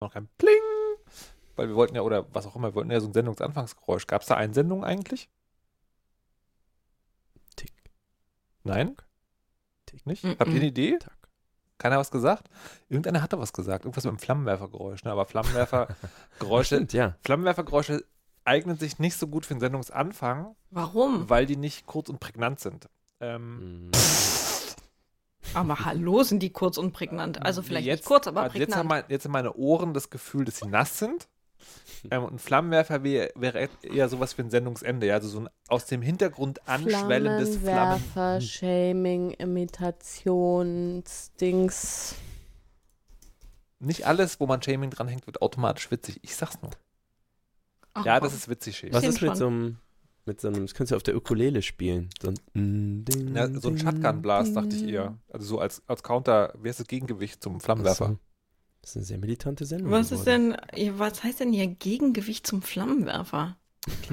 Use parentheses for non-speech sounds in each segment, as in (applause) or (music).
noch kein Pling, weil wir wollten ja, oder was auch immer, wir wollten ja so ein Sendungsanfangsgeräusch. Gab es da Einsendungen eigentlich? Tick. Nein? Tick. Nicht? Mm-mm. Habt ihr eine Idee? Tack. Keiner was gesagt? Irgendeiner hatte was gesagt. Irgendwas mit dem Flammenwerfergeräusch, ne? Aber Flammenwerfergeräusche, (laughs) Stimmt, ja. Flammenwerfergeräusche eignen sich nicht so gut für den Sendungsanfang, Warum? weil die nicht kurz und prägnant sind. Ähm, Mhm. (laughs) Aber hallo, sind die kurz und prägnant. Also vielleicht jetzt, nicht kurz, aber also jetzt, haben prägnant. mein, jetzt haben meine Ohren das Gefühl, dass sie nass sind. (laughs) Ähm, und ein Flammenwerfer wär- wäre eher sowas für ein Sendungsende, ja, also so ein aus dem Hintergrund anschwellendes Flammen. Flammenwerfer, Shaming, Imitationsdings. Nicht alles, wo man Shaming dranhängt, wird automatisch witzig. Ich sag's nur. Ach, Ja, das ist witzig, Shay. Was ist mit schon. so einem, mit so einem, das kannst du auf der Ukulele spielen. So ein, ding, Ja, so ein Shotgun-Blast, dachte ich eher. Also so als, als Counter, wie heißt das Gegengewicht zum Flammenwerfer? So. Das ist eine sehr militante Sendung. Was ist denn, was heißt denn hier Gegengewicht zum Flammenwerfer?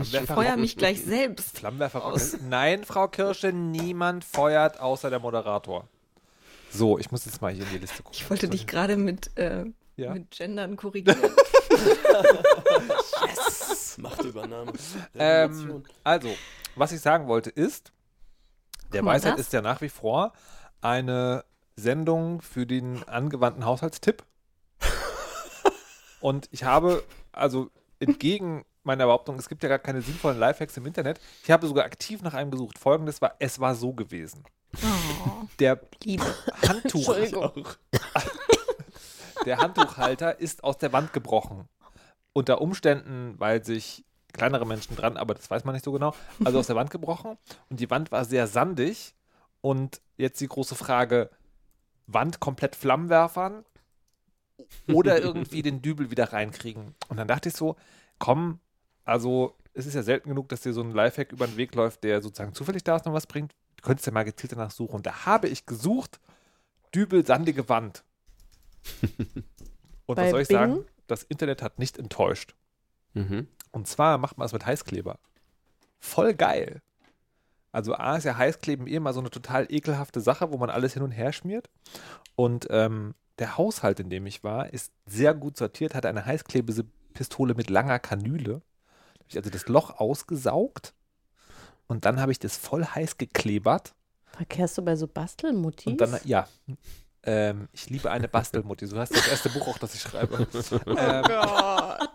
Ich feuer mich gleich selbst. Flammenwerfer Aus. Nein, Frau Kirsche, niemand feuert außer der Moderator. So, ich muss jetzt mal hier in die Liste gucken. Ich wollte dich gerade mit, äh, Ja? mit Gendern korrigieren. (laughs) Machtübernahme. Ähm, also, was ich sagen wollte ist, der Guck Weisheit das. ist ja nach wie vor eine Sendung für den angewandten Haushaltstipp. Und ich habe, also entgegen meiner Behauptung, es gibt ja gar keine sinnvollen Lifehacks im Internet. Ich habe sogar aktiv nach einem gesucht. Folgendes war, es war so gewesen. Oh, Der Liebe. Handtuch, der Handtuchhalter ist aus der Wand gebrochen. Unter Umständen, weil sich kleinere Menschen dran, aber das weiß man nicht so genau, also aus der Wand gebrochen. Und die Wand war sehr sandig. Und jetzt die große Frage: Wand komplett Flammenwerfern oder irgendwie den Dübel wieder reinkriegen? Und dann dachte ich so: Komm, also es ist ja selten genug, dass dir so ein Lifehack über den Weg läuft, der sozusagen zufällig da ist noch was bringt. Du könntest ja mal gezielt danach suchen. Und da habe ich gesucht: Dübel, sandige Wand. Und Bei was soll ich Bing? sagen? Das Internet hat nicht enttäuscht. Mhm. Und zwar macht man es mit Heißkleber. Voll geil. Also A ist ja Heißkleben eh immer so eine total ekelhafte Sache, wo man alles hin und her schmiert. Und ähm, der Haushalt, in dem ich war, ist sehr gut sortiert, hat eine Heißklebepistole mit langer Kanüle. Da habe ich also das Loch ausgesaugt und dann habe ich das voll heiß geklebert. Verkehrst du bei so Bastelmuttis? Und dann, ja, ähm, ich liebe eine Bastelmutti. So heißt das erste Buch auch, das ich schreibe. (laughs) ähm, Gott.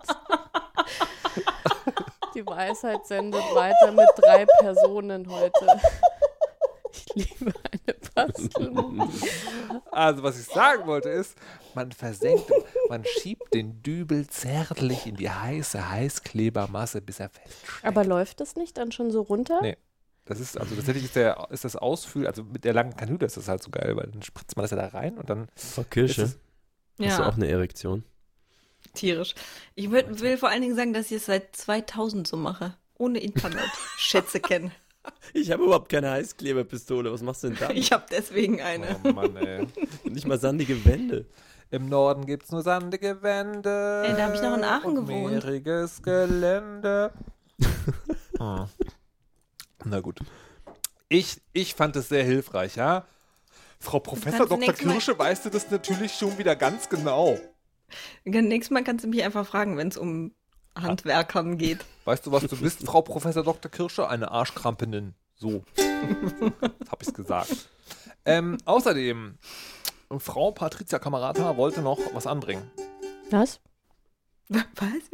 Die Weisheit sendet weiter mit drei Personen heute. Ich liebe eine Bastelmutti. Also, was ich sagen wollte ist, man versenkt, man schiebt den Dübel zärtlich in die heiße Heißklebermasse, bis er feststeckt. Aber läuft das nicht dann schon so runter? Nee. Das ist, also tatsächlich ist, der, ist das Ausfühl, also mit der langen Kanüle ist das halt so geil, weil dann spritzt man das ja da rein und dann Frau Kirsche, hast du Ja, auch eine Erektion? tierisch. Ich will, will vor allen Dingen sagen, dass ich es seit 2000 so mache. Ohne Internet. (laughs) Schätze kennen. Ich habe überhaupt keine Heißkleberpistole. Was machst du denn da? Ich habe deswegen eine. oh Mann, ey. (laughs) Nicht mal sandige Wände. Im Norden gibt es nur sandige Wände. Ey, da hab ich noch in Aachen und gewohnt. Meeriges Gelände. (laughs) Ah. Na gut. Ich, ich fand es sehr hilfreich, ja. Frau Professor Dr. Kirsche weißt du das natürlich schon wieder ganz genau. Nächstes Mal kannst du mich einfach fragen, wenn es um Handwerkern geht. Weißt du, was du bist, Frau Professor Dr. Kirsche? Eine Arschkrampenin. So. Das (laughs) hab ich gesagt. Ähm, außerdem, Frau Patricia Kamerata wollte noch was anbringen. Was? (laughs) Was?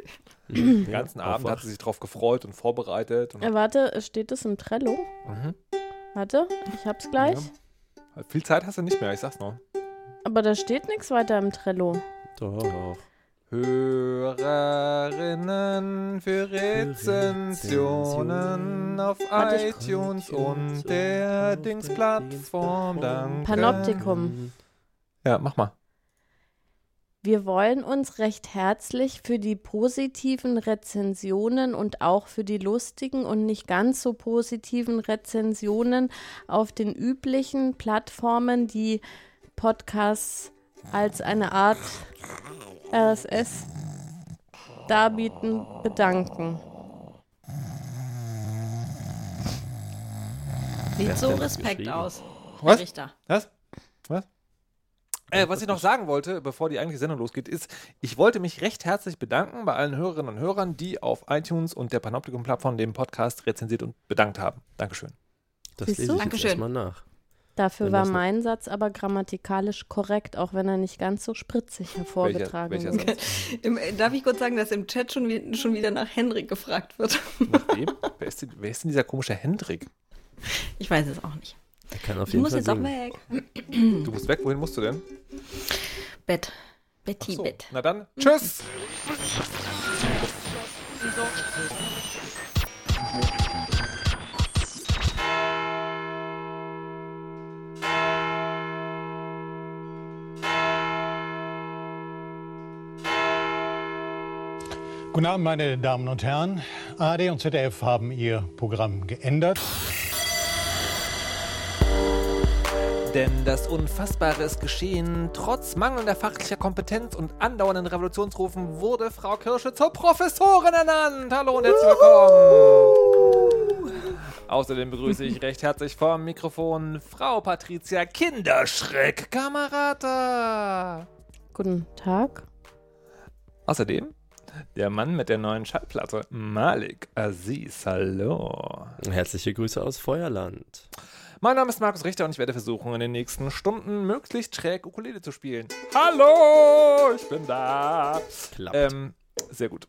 Den ganzen Abend hat sie sich drauf gefreut und vorbereitet. Und Äh, warte, steht das im Trello? Mhm. Warte, ich hab's gleich. Ja. Viel Zeit hast du nicht mehr, ich sag's noch. Aber da steht nichts weiter im Trello. Doch. Hörerinnen für Rezensionen auf iTunes und der Dingsplattform. Danke. Panoptikum. Ja, mach mal. Wir wollen uns recht herzlich für die positiven Rezensionen und auch für die lustigen und nicht ganz so positiven Rezensionen auf den üblichen Plattformen, die Podcasts als eine Art RSS darbieten, bedanken. Sieht so Respekt aus. Was? Herr Richter. Was? Was? Äh, was ich noch sagen wollte, bevor die eigentliche Sendung losgeht, ist, ich wollte mich recht herzlich bedanken bei allen Hörerinnen und Hörern, die auf iTunes und der Panoptikum-Plattform den Podcast rezensiert und bedankt haben. Dankeschön. Das Siehst lese ich jetzt Dankeschön. erstmal nach. Dafür Wenn war mein Satz aber grammatikalisch korrekt, auch wenn er nicht ganz so spritzig hervorgetragen welcher wurde. (laughs) Im, äh, darf ich kurz sagen, dass im Chat schon, wie, schon wieder nach Henrik gefragt wird? Nach wem? wer, ist denn, wer ist denn dieser komische Hendrik? Ich weiß es auch nicht. Er kann auf Ich jeden muss Fall jetzt auch singen. weg. (clears throat) Du musst weg, wohin musst du denn? Bett. Betty, so. Bett. Na dann, tschüss! Guten Abend, meine Damen und Herren. ARD und ZDF haben ihr Programm geändert. Denn das Unfassbare ist geschehen. Trotz mangelnder fachlicher Kompetenz und andauernden Revolutionsrufen wurde Frau Kirsche zur Professorin ernannt. Hallo und herzlich willkommen. Außerdem begrüße ich recht herzlich vom Mikrofon Frau Patricia Kinderschreck Kamerata. Guten Tag. Außerdem der Mann mit der neuen Schallplatte, Malik Aziz. Hallo. Herzliche Grüße aus Feuerland. Mein Name ist Markus Richter und ich werde versuchen, in den nächsten Stunden möglichst schräg Ukulele zu spielen. Hallo, ich bin da. Klappt. Ähm, sehr gut.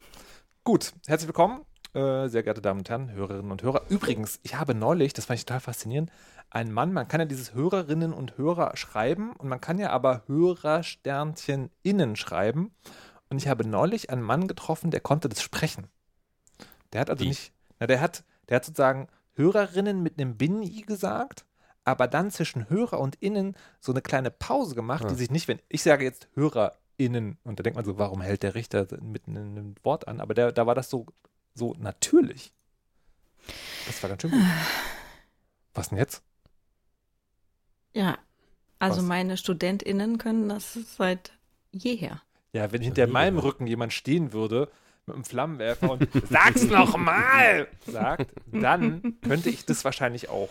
Gut, herzlich willkommen, äh, sehr geehrte Damen und Herren, Hörerinnen und Hörer. Übrigens, ich habe neulich, das fand ich total faszinierend, einen Mann, man kann ja dieses Hörerinnen und Hörer schreiben und man kann ja aber Hörersternchen innen schreiben. Und ich habe neulich einen Mann getroffen, der konnte das sprechen. Der hat also Wie? nicht, na, der hat, der hat sozusagen Hörerinnen mit einem Binnen-I gesagt, aber dann zwischen Hörer und Innen so eine kleine Pause gemacht, die Ah. sich nicht, wenn ich sage jetzt HörerInnen, und da denkt man so, warum hält der Richter mitten in einem Wort an? Aber der, da war das so, so natürlich. Das war ganz schön gut. (sighs) Was denn jetzt? Ja. Also Was? meine StudentInnen können das seit jeher. Ja, wenn hinter meinem Rücken jemand stehen würde mit einem Flammenwerfer und (laughs) sag's noch mal sagt, dann könnte ich das wahrscheinlich auch.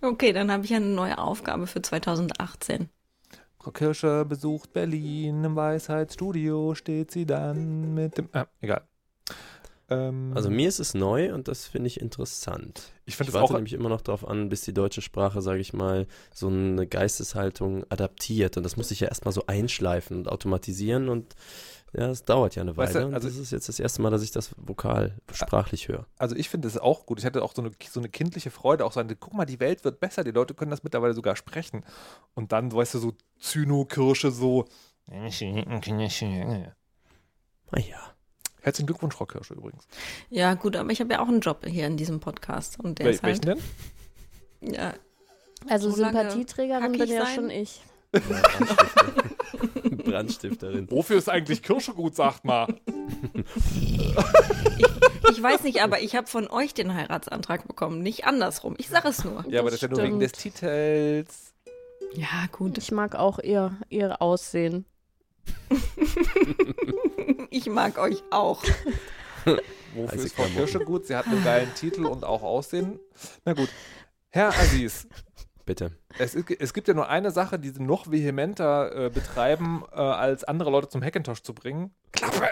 Okay, dann habe ich eine neue Aufgabe für 2018. Frau Kirsche besucht Berlin im Weisheitsstudio, steht sie dann mit dem. Äh, egal. Ähm, Also mir ist es neu und das finde ich interessant. ich finde Ich es warte auch. nämlich immer noch darauf an, bis die deutsche Sprache, sage ich mal, so eine Geisteshaltung adaptiert. Und das muss ich ja erstmal so einschleifen und automatisieren und ja, das dauert ja eine Weißt Weile. du, und also- das ist jetzt das erste Mal, dass ich das vokal sprachlich höre. Also ich finde es auch gut. Ich hatte auch so eine, so eine kindliche Freude, auch so eine, guck mal, die Welt wird besser, die Leute können das mittlerweile sogar sprechen. Und dann, weißt du, so Zyno-Kirsche, so. Herzlichen Ah ja. Glückwunsch, Frau Kirsche, übrigens. Ja, gut, aber ich habe ja auch einen Job hier in diesem Podcast. Und der Wel ist halt, welchen denn? ja, Also So Sympathieträgerin bin ja sein? schon ich. (laughs) Brandstifterin. Wofür ist eigentlich Kirsche gut, sagt mal? ich weiß nicht, aber ich habe von euch den Heiratsantrag bekommen, nicht andersrum. Ich sage es nur. Ja, aber das ist ja nur wegen des. Titels. Ja, gut. Ich mag auch ihr, ihr Aussehen. (laughs) Ich mag euch auch. Wofür Heiße ist Frau. Kirsche gut? Sie hat einen geilen Titel und auch Aussehen. Na gut. Herr Aziz, Bitte. es, ist- es gibt ja nur eine Sache, die sie noch vehementer äh, betreiben, äh, als andere Leute zum Hackintosh zu bringen. Klappe!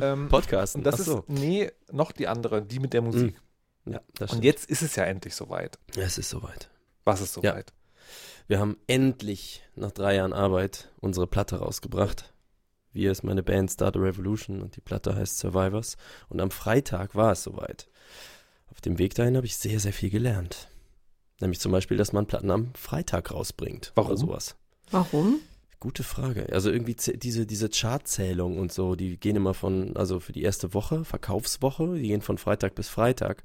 Ähm, Podcasten. und das Ach so. ist, nee, noch die andere, die mit der Musik. Ja, das Und jetzt ist es ja endlich soweit. Es ist soweit. Was ist Ja. soweit? Wir haben endlich nach drei Jahren Arbeit unsere Platte rausgebracht. Wir ist meine Band Start a Revolution und die Platte heißt Survivors. Und am Freitag war es soweit. Auf dem Weg dahin habe ich sehr, sehr viel gelernt. Nämlich zum Beispiel, dass man Platten am Freitag rausbringt. Warum? Oder sowas. Warum? Gute Frage. Also irgendwie diese, diese Chartzählung und so, die gehen immer von, also für die erste Woche, Verkaufswoche, die gehen von Freitag bis Freitag.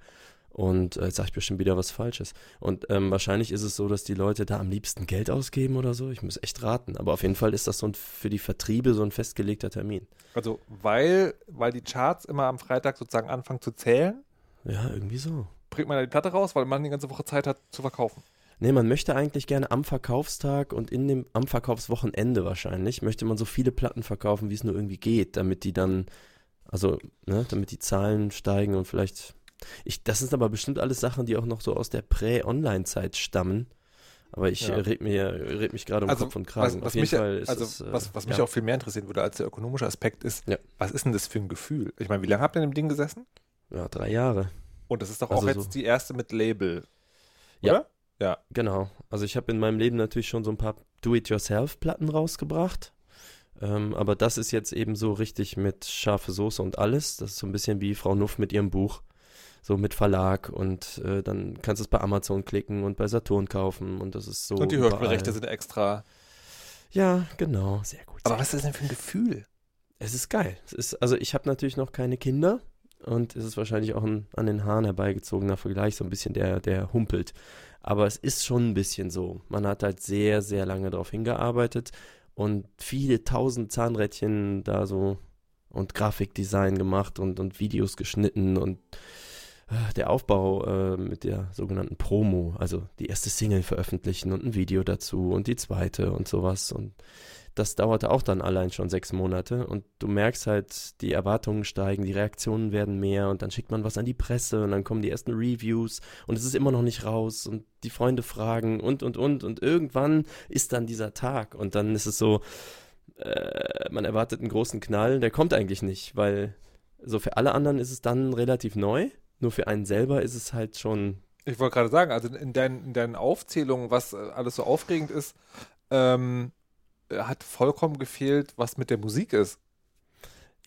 Und äh, jetzt sage ich bestimmt wieder was Falsches. Und ähm, wahrscheinlich ist es so, dass die Leute da am liebsten Geld ausgeben oder so. Ich muss echt raten. Aber auf jeden Fall ist das so ein, für die Vertriebe so ein festgelegter Termin. Also, weil, weil die Charts immer am Freitag sozusagen anfangen zu zählen, Ja, irgendwie so. Bringt man da die Platte raus, weil man die ganze Woche Zeit hat zu verkaufen. Nee, man möchte eigentlich gerne am Verkaufstag und in dem, am Verkaufswochenende wahrscheinlich, möchte man so viele Platten verkaufen, wie es nur irgendwie geht, damit die dann, also, ne, damit die Zahlen steigen und vielleicht, ich, das sind aber bestimmt alles Sachen, die auch noch so aus der Prä-Online-Zeit stammen. Aber ich Ja. äh, red, mir, red mich gerade um Also, Kopf und Kragen. was, Auf was jeden mich, Fall ist also, es, äh, was, was mich ja. auch viel mehr interessieren würde als der ökonomische Aspekt ist, Ja. was ist denn das für ein Gefühl? Ich meine, wie lange habt ihr in dem Ding gesessen? Ja, drei Jahre. Und das ist doch Also auch jetzt so- die erste mit Label. Ja. Oder? Ja. Genau. Also ich habe in meinem Leben natürlich schon so ein paar Do-it-yourself-Platten rausgebracht. Ähm, aber das ist jetzt eben so richtig mit scharfe Soße und alles. Das ist so ein bisschen wie Frau Nuff mit ihrem Buch. So mit Verlag und äh, dann kannst du es bei Amazon klicken und bei Saturn kaufen und das ist so. Und die. Hörspielrechte sind extra. Ja, genau. Sehr gut. Aber sehr was ist das denn für ein Gefühl? Es ist geil. Es ist, also ich habe natürlich noch keine Kinder und es ist wahrscheinlich auch ein an den Haaren herbeigezogener Vergleich, so ein bisschen der, der humpelt. Aber es ist schon ein bisschen so. Man hat halt sehr, sehr lange darauf hingearbeitet und viele tausend Zahnrädchen da so und Grafikdesign gemacht und, und Videos geschnitten und äh, der Aufbau äh, mit der sogenannten Promo, also die erste Single veröffentlichen und ein Video dazu und die zweite und sowas und das dauerte auch dann allein schon sechs Monate. Und du merkst halt, die Erwartungen steigen, die Reaktionen werden mehr und dann schickt man was an die Presse und dann kommen die ersten Reviews und es ist immer noch nicht raus und die Freunde fragen und und und und irgendwann ist dann dieser Tag und dann ist es so, äh, man erwartet einen großen Knall, der kommt eigentlich nicht, weil so für alle anderen ist es dann relativ neu, nur für einen selber ist es halt schon Ich wollte gerade sagen, also in, dein, in deinen Aufzählungen, was äh, alles so aufregend ist, ähm, äh, hat vollkommen gefehlt, was mit der Musik ist.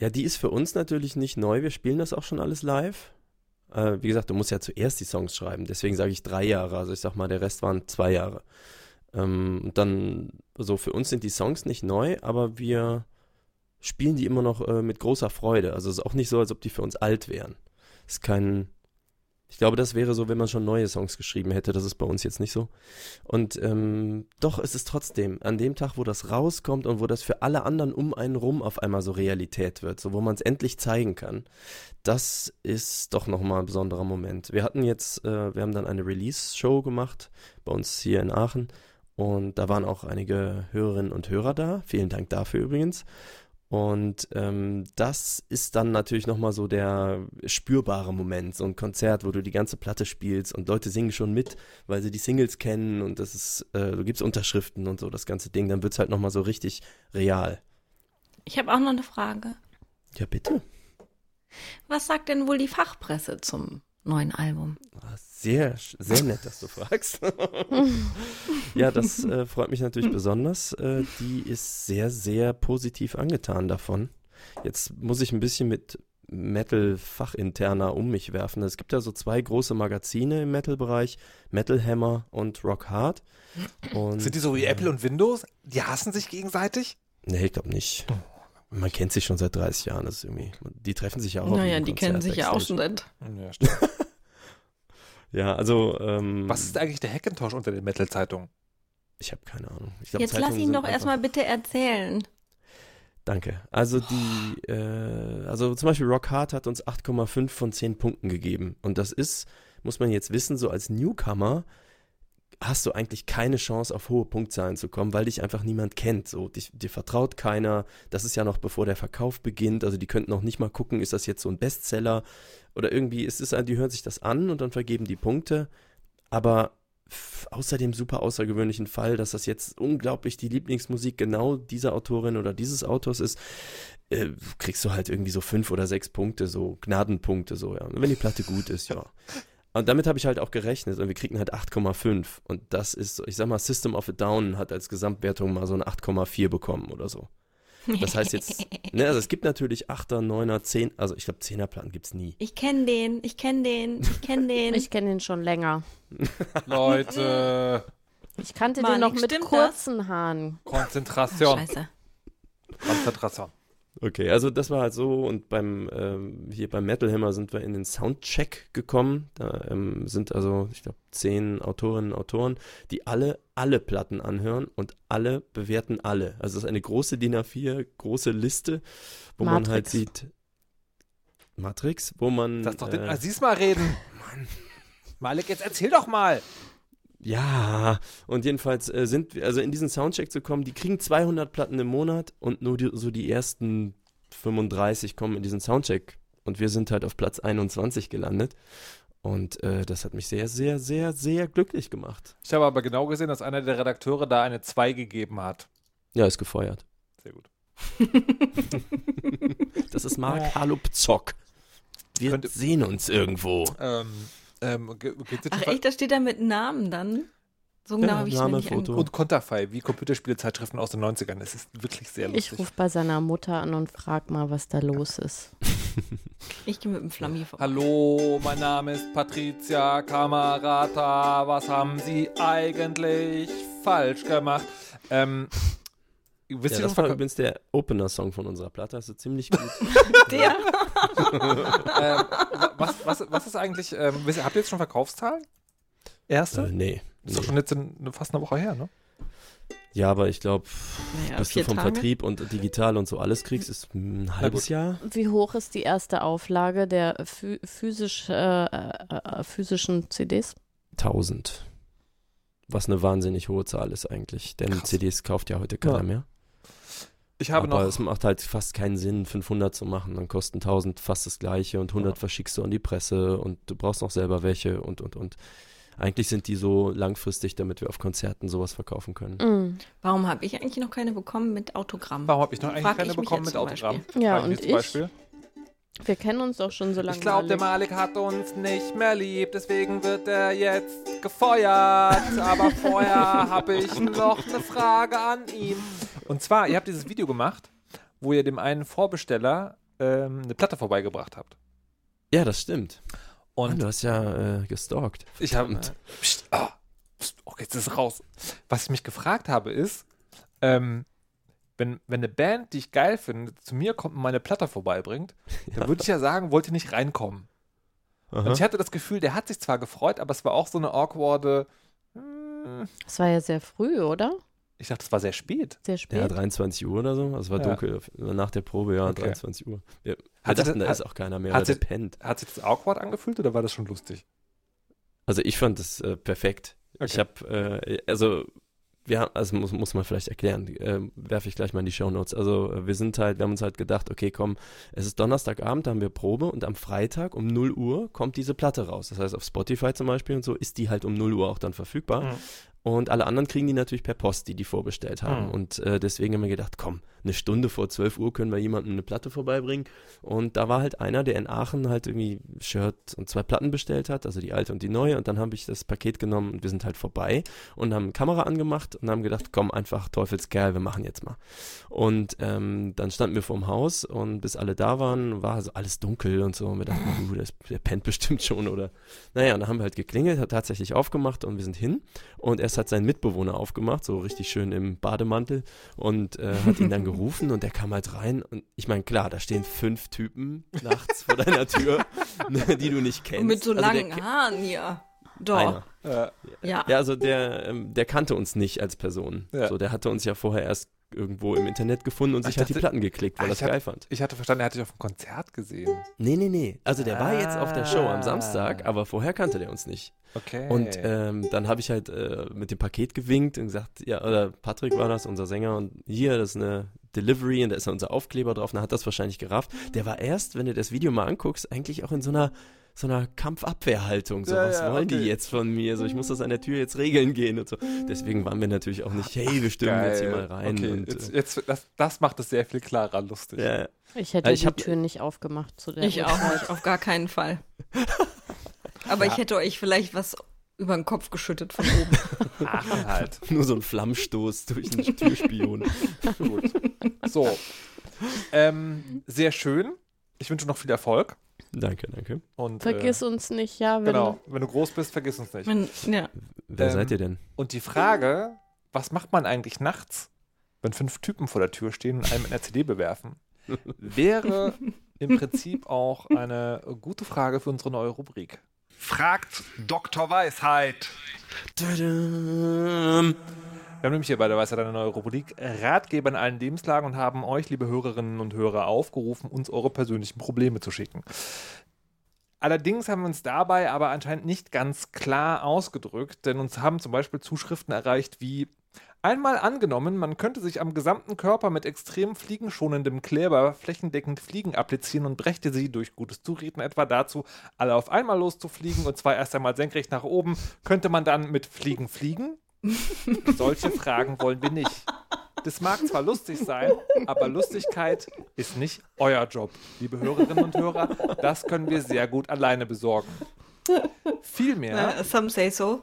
Ja, die ist für uns natürlich nicht neu. Wir spielen das auch schon alles live. Äh, wie gesagt, du musst ja zuerst die Songs schreiben. Deswegen sage ich drei Jahre. Also ich sag mal, der Rest waren zwei Jahre. Ähm, und dann, so für uns sind die Songs nicht neu, aber wir spielen die immer noch äh, mit großer Freude. Also es ist auch nicht so, als ob die für uns alt wären. Es ist kein. Ich glaube, das wäre so, wenn man schon neue Songs geschrieben hätte. Das ist bei uns jetzt nicht so. Und ähm, doch ist es trotzdem an dem Tag, wo das rauskommt und wo das für alle anderen um einen rum auf einmal so Realität wird, so wo man es endlich zeigen kann, das ist doch nochmal ein besonderer Moment. Wir hatten jetzt, äh, wir haben dann eine Release-Show gemacht bei uns hier in Aachen und da waren auch einige Hörerinnen und Hörer da. Vielen Dank dafür übrigens. Und ähm, das ist dann natürlich nochmal so der spürbare Moment, so ein Konzert, wo du die ganze Platte spielst und Leute singen schon mit, weil sie die Singles kennen und das ist, äh, du gibst Unterschriften und so, das ganze Ding, dann wird's halt nochmal so richtig real. Ich habe auch noch eine Frage. Ja, bitte. Was sagt denn wohl die Fachpresse zum neuen Album? Ah, Sehr, sehr (laughs) nett, dass du fragst. (laughs) ja, das äh, freut mich natürlich besonders. Äh, die ist sehr, sehr positiv angetan davon. Jetzt muss ich ein bisschen mit Metal-Fachinterner um mich werfen. Es gibt ja so zwei große Magazine im Metal-Bereich, Metal Hammer und Rock Hard. Und, Sind die so wie Apple und Windows? Die hassen sich gegenseitig? Nee, ich glaube nicht. Man kennt sich schon seit 30 Jahren. Das ist irgendwie, die treffen sich ja auch. naja, die kennen sich ja auch schon seit. Ja, stimmt. Ja, also. Ähm, Was ist eigentlich der Hackintosh unter den Metal-Zeitungen? Ich habe keine Ahnung. Ich glaub, Jetzt lass Zeitungen ihn sind doch erstmal bitte erzählen. Danke. Also die, äh, also zum Beispiel Rock Hard hat uns 8,5 von 10 Punkten gegeben. Und das ist, muss man jetzt wissen, so als Newcomer hast du eigentlich keine Chance, auf hohe Punktzahlen zu kommen, weil dich einfach niemand kennt. So, dich, dir vertraut keiner. Das ist ja noch bevor der Verkauf beginnt. Also die könnten noch nicht mal gucken, ist das jetzt so ein Bestseller oder irgendwie ist es, die hören sich das an und dann vergeben die Punkte. Aber außer dem super außergewöhnlichen Fall, dass das jetzt unglaublich die Lieblingsmusik genau dieser Autorin oder dieses Autors ist, äh, kriegst du halt irgendwie so fünf oder sechs Punkte, so Gnadenpunkte, so, ja. Wenn die Platte gut ist, ja. (laughs) Und damit habe ich halt auch gerechnet und wir kriegen halt 8,5. Und das ist, so, ich sag mal, System of a Down hat als Gesamtwertung mal so eine 8,4 bekommen oder so. Das heißt jetzt, (laughs) ne, also es gibt natürlich 8er, 9er, 10, also ich glaube 10er Platten gibt's nie. Ich kenne den, ich kenne den, ich kenne den. Ich kenne ihn schon länger. (laughs) Leute, Ich kannte Mann, den noch mit kurzen Haaren. Konzentration. Scheiße. Konzentration. Okay, also das war halt so und beim ähm, hier beim Metal Hammer sind wir in den Soundcheck gekommen. Da ähm, sind also, ich glaube, zehn Autorinnen und Autoren, die alle alle Platten anhören und alle bewerten alle. Also es ist eine große DIN A4 große Liste, wo man halt Matrix. sieht Matrix, wo man Lass doch den äh, Aziz mal reden. Malik, jetzt erzähl doch mal. Ja, und jedenfalls äh, sind wir, also in diesen Soundcheck zu kommen, die kriegen 200 Platten im Monat und nur die, so die ersten 35 kommen in diesen Soundcheck. Und wir sind halt auf Platz 21 gelandet. Und äh, das hat mich sehr, sehr, sehr, sehr glücklich gemacht. Ich habe aber genau gesehen, dass einer der Redakteure da eine 2 gegeben hat. Ja, ist gefeuert. Sehr gut. (laughs) Das ist Mark Halupzock. Wir Könnte- sehen uns irgendwo. Ähm, ähm, ge- geht's jetzt Ach echt, da steht da mit Namen dann? So Ja, genau habe ich es mir Name, nicht Foto. Und Konterfei, wie Computerspielezeitschriften aus den 90ern. Es ist wirklich sehr lustig. Ich rufe bei seiner Mutter an und frag mal, was da los ist. (laughs) Ich gehe mit dem Flammi vorbei. Hallo, mein Name ist Patricia Kamerata. Was haben Sie eigentlich falsch gemacht? Ähm, wisst Ja, ihr das war übrigens der Opener-Song von unserer Platte. Also ziemlich gut. (laughs) Der? (laughs) ähm, wa- was, was, was ist eigentlich, ähm, habt ihr jetzt schon Verkaufszahlen? Erste? äh, nee. Ist doch nee. schon jetzt in, fast eine Woche her, ne? Ja, aber ich glaube, Naja, bis du vom Tage. Vertrieb und digital und so alles kriegst, ist ein halbes. Jahr. Wie hoch ist die erste Auflage der physisch, äh, äh, äh, physischen CDs? 1000. Was eine wahnsinnig hohe Zahl ist eigentlich. Denn Krass. CDs kauft ja heute keiner Ja. mehr. Ich habe aber noch, es macht halt fast keinen Sinn, 500 zu machen. Dann kosten 1000 fast das gleiche und 100 Ja. verschickst du an die Presse und du brauchst noch selber welche und, und, und. Eigentlich sind die so langfristig, damit wir auf Konzerten sowas verkaufen können. Mm. Warum habe ich eigentlich noch keine bekommen mit Autogramm? warum habe ich noch eigentlich Frag keine bekommen mit Autogramm? Ja, Frag und zum ich? Wir kennen uns doch schon so lange. Ich glaube, der Malik. Hat uns nicht mehr lieb, deswegen wird er jetzt gefeuert. Aber vorher (laughs) habe ich noch eine Frage an ihn. Und zwar, ihr habt dieses Video gemacht, wo ihr dem einen Vorbesteller ähm, eine Platte vorbeigebracht habt. Ja, das stimmt. Und Und du hast ja äh, gestalkt. ich habe. Ah, psst, oh, jetzt ist es raus. Was ich mich gefragt habe, ist, ähm, wenn, wenn eine Band, die ich geil finde, zu mir kommt und meine Platte vorbeibringt, dann (laughs) würde ich ja sagen, wollt ihr nicht reinkommen. Und Aha. ich hatte das Gefühl, der hat sich zwar gefreut, aber es war auch so eine awkwarde. hm, Das war ja sehr früh, oder? Ich dachte, es war sehr spät. Sehr spät. Ja, 23 Uhr oder so. Also es war Ja. dunkel. Nach der Probe, ja, Okay. 23 Uhr. Wir, wir Hat sie dachten, das- da hat- ist auch keiner mehr. hat Oder der sie- pennt. Hat sich das awkward angefühlt oder war das schon lustig? Also ich fand das äh, perfekt. Ich Okay. habe, äh, also wir haben, also muss, muss man vielleicht erklären, äh, werfe ich gleich mal in die Shownotes. Also äh, wir sind halt, wir haben uns halt gedacht, okay, komm, es ist Donnerstagabend, da haben wir Probe und am Freitag um 0 Uhr kommt diese Platte raus. Das heißt, auf Spotify zum Beispiel und so ist die halt um 0 Uhr auch dann verfügbar. Mhm. Und alle anderen kriegen die natürlich per Post, die die vorbestellt haben. Mhm. Und äh, deswegen haben wir gedacht, komm, eine Stunde vor 12 Uhr können wir jemandem eine Platte vorbeibringen. Und da war halt einer, der in Aachen halt irgendwie Shirt und zwei Platten bestellt hat, also die alte und die neue. Und dann habe ich das Paket genommen und wir sind halt vorbei und haben Kamera angemacht und haben gedacht, komm, einfach Teufelskerl, wir machen jetzt mal. Und ähm, dann standen wir vorm Haus und bis alle da waren, war so alles dunkel und so. Und wir dachten, uh, der, ist- der pennt bestimmt schon oder. Naja, und dann haben wir halt geklingelt, hat tatsächlich aufgemacht und wir sind hin. Und erst hat sein Mitbewohner aufgemacht, so richtig schön im Bademantel und äh, hat ihn dann (laughs) gerufen und der kam halt rein. Und ich meine, klar, da stehen fünf Typen nachts vor deiner Tür, (laughs) ne, die du nicht kennst. Und mit so Also langen Haaren hier. Doch. Einer. Ja. Ja, also der, ähm, der kannte uns nicht als Person. Ja. So, der hatte uns ja vorher erst irgendwo im Internet gefunden und sich ich halt die Platten geklickt, weil er das hab- geil fand. ich hatte verstanden, er hatte dich auf dem Konzert gesehen. Nee, nee, nee. Also der war jetzt auf der Show am Ah. Samstag, aber vorher kannte der uns nicht. Okay. Und ähm, dann habe ich halt äh, mit dem Paket gewinkt und gesagt, ja, oder Patrick war das, unser Sänger, und hier, das ist eine Delivery und da ist unser Aufkleber drauf, und er hat das wahrscheinlich gerafft. Der war erst, wenn du das Video mal anguckst, eigentlich auch in so einer so einer Kampfabwehrhaltung. So, Ja, was ja, wollen die okay. jetzt von mir? So, ich muss das an der Tür jetzt regeln gehen und so. Deswegen waren wir natürlich auch nicht, hey, wir stimmen jetzt hier mal rein. Okay, und, jetzt, äh, jetzt, das, das macht es sehr viel klarer lustig. ja, Ich hätte Ich die Tür nicht aufgemacht zu der Ich auch nicht, auf gar keinen Fall. (laughs) Aber ich hätte euch vielleicht was über den Kopf geschüttet von oben. (laughs) Aachen halt. (laughs) nur so ein Flammstoß durch den Türspion. Gut. So. Ähm, sehr schön. Ich wünsche noch viel Erfolg. Danke, danke. Und, Vergiss äh, uns nicht, ja, wenn Genau. Wenn du groß bist, vergiss uns nicht. Wenn, ja. Wer Ähm, seid ihr denn? Und die Frage, was macht man eigentlich nachts, wenn fünf Typen vor der Tür stehen und einen mit einer CD bewerfen, (laughs) wäre im Prinzip auch eine gute Frage für unsere neue Rubrik. Fragt Dr. Weisheit. Tadam. Wir haben nämlich hier bei der Weisheit eine neue Rubrik Ratgeber in allen Lebenslagen und haben euch, liebe Hörerinnen und Hörer, aufgerufen, uns eure persönlichen Probleme zu schicken. Allerdings haben wir uns dabei aber anscheinend nicht ganz klar ausgedrückt, denn uns haben zum Beispiel Zuschriften erreicht wie Einmal angenommen, man könnte sich am gesamten Körper mit extrem fliegenschonendem Kleber flächendeckend Fliegen applizieren und brächte sie durch gutes Zureden etwa dazu, alle auf einmal loszufliegen und zwar erst einmal senkrecht nach oben, könnte man dann mit Fliegen fliegen? (laughs) Solche Fragen wollen wir nicht. Das mag zwar lustig sein, aber Lustigkeit ist nicht euer Job, liebe Hörerinnen und Hörer. Das können wir sehr gut alleine besorgen. Vielmehr. Uh, some say so.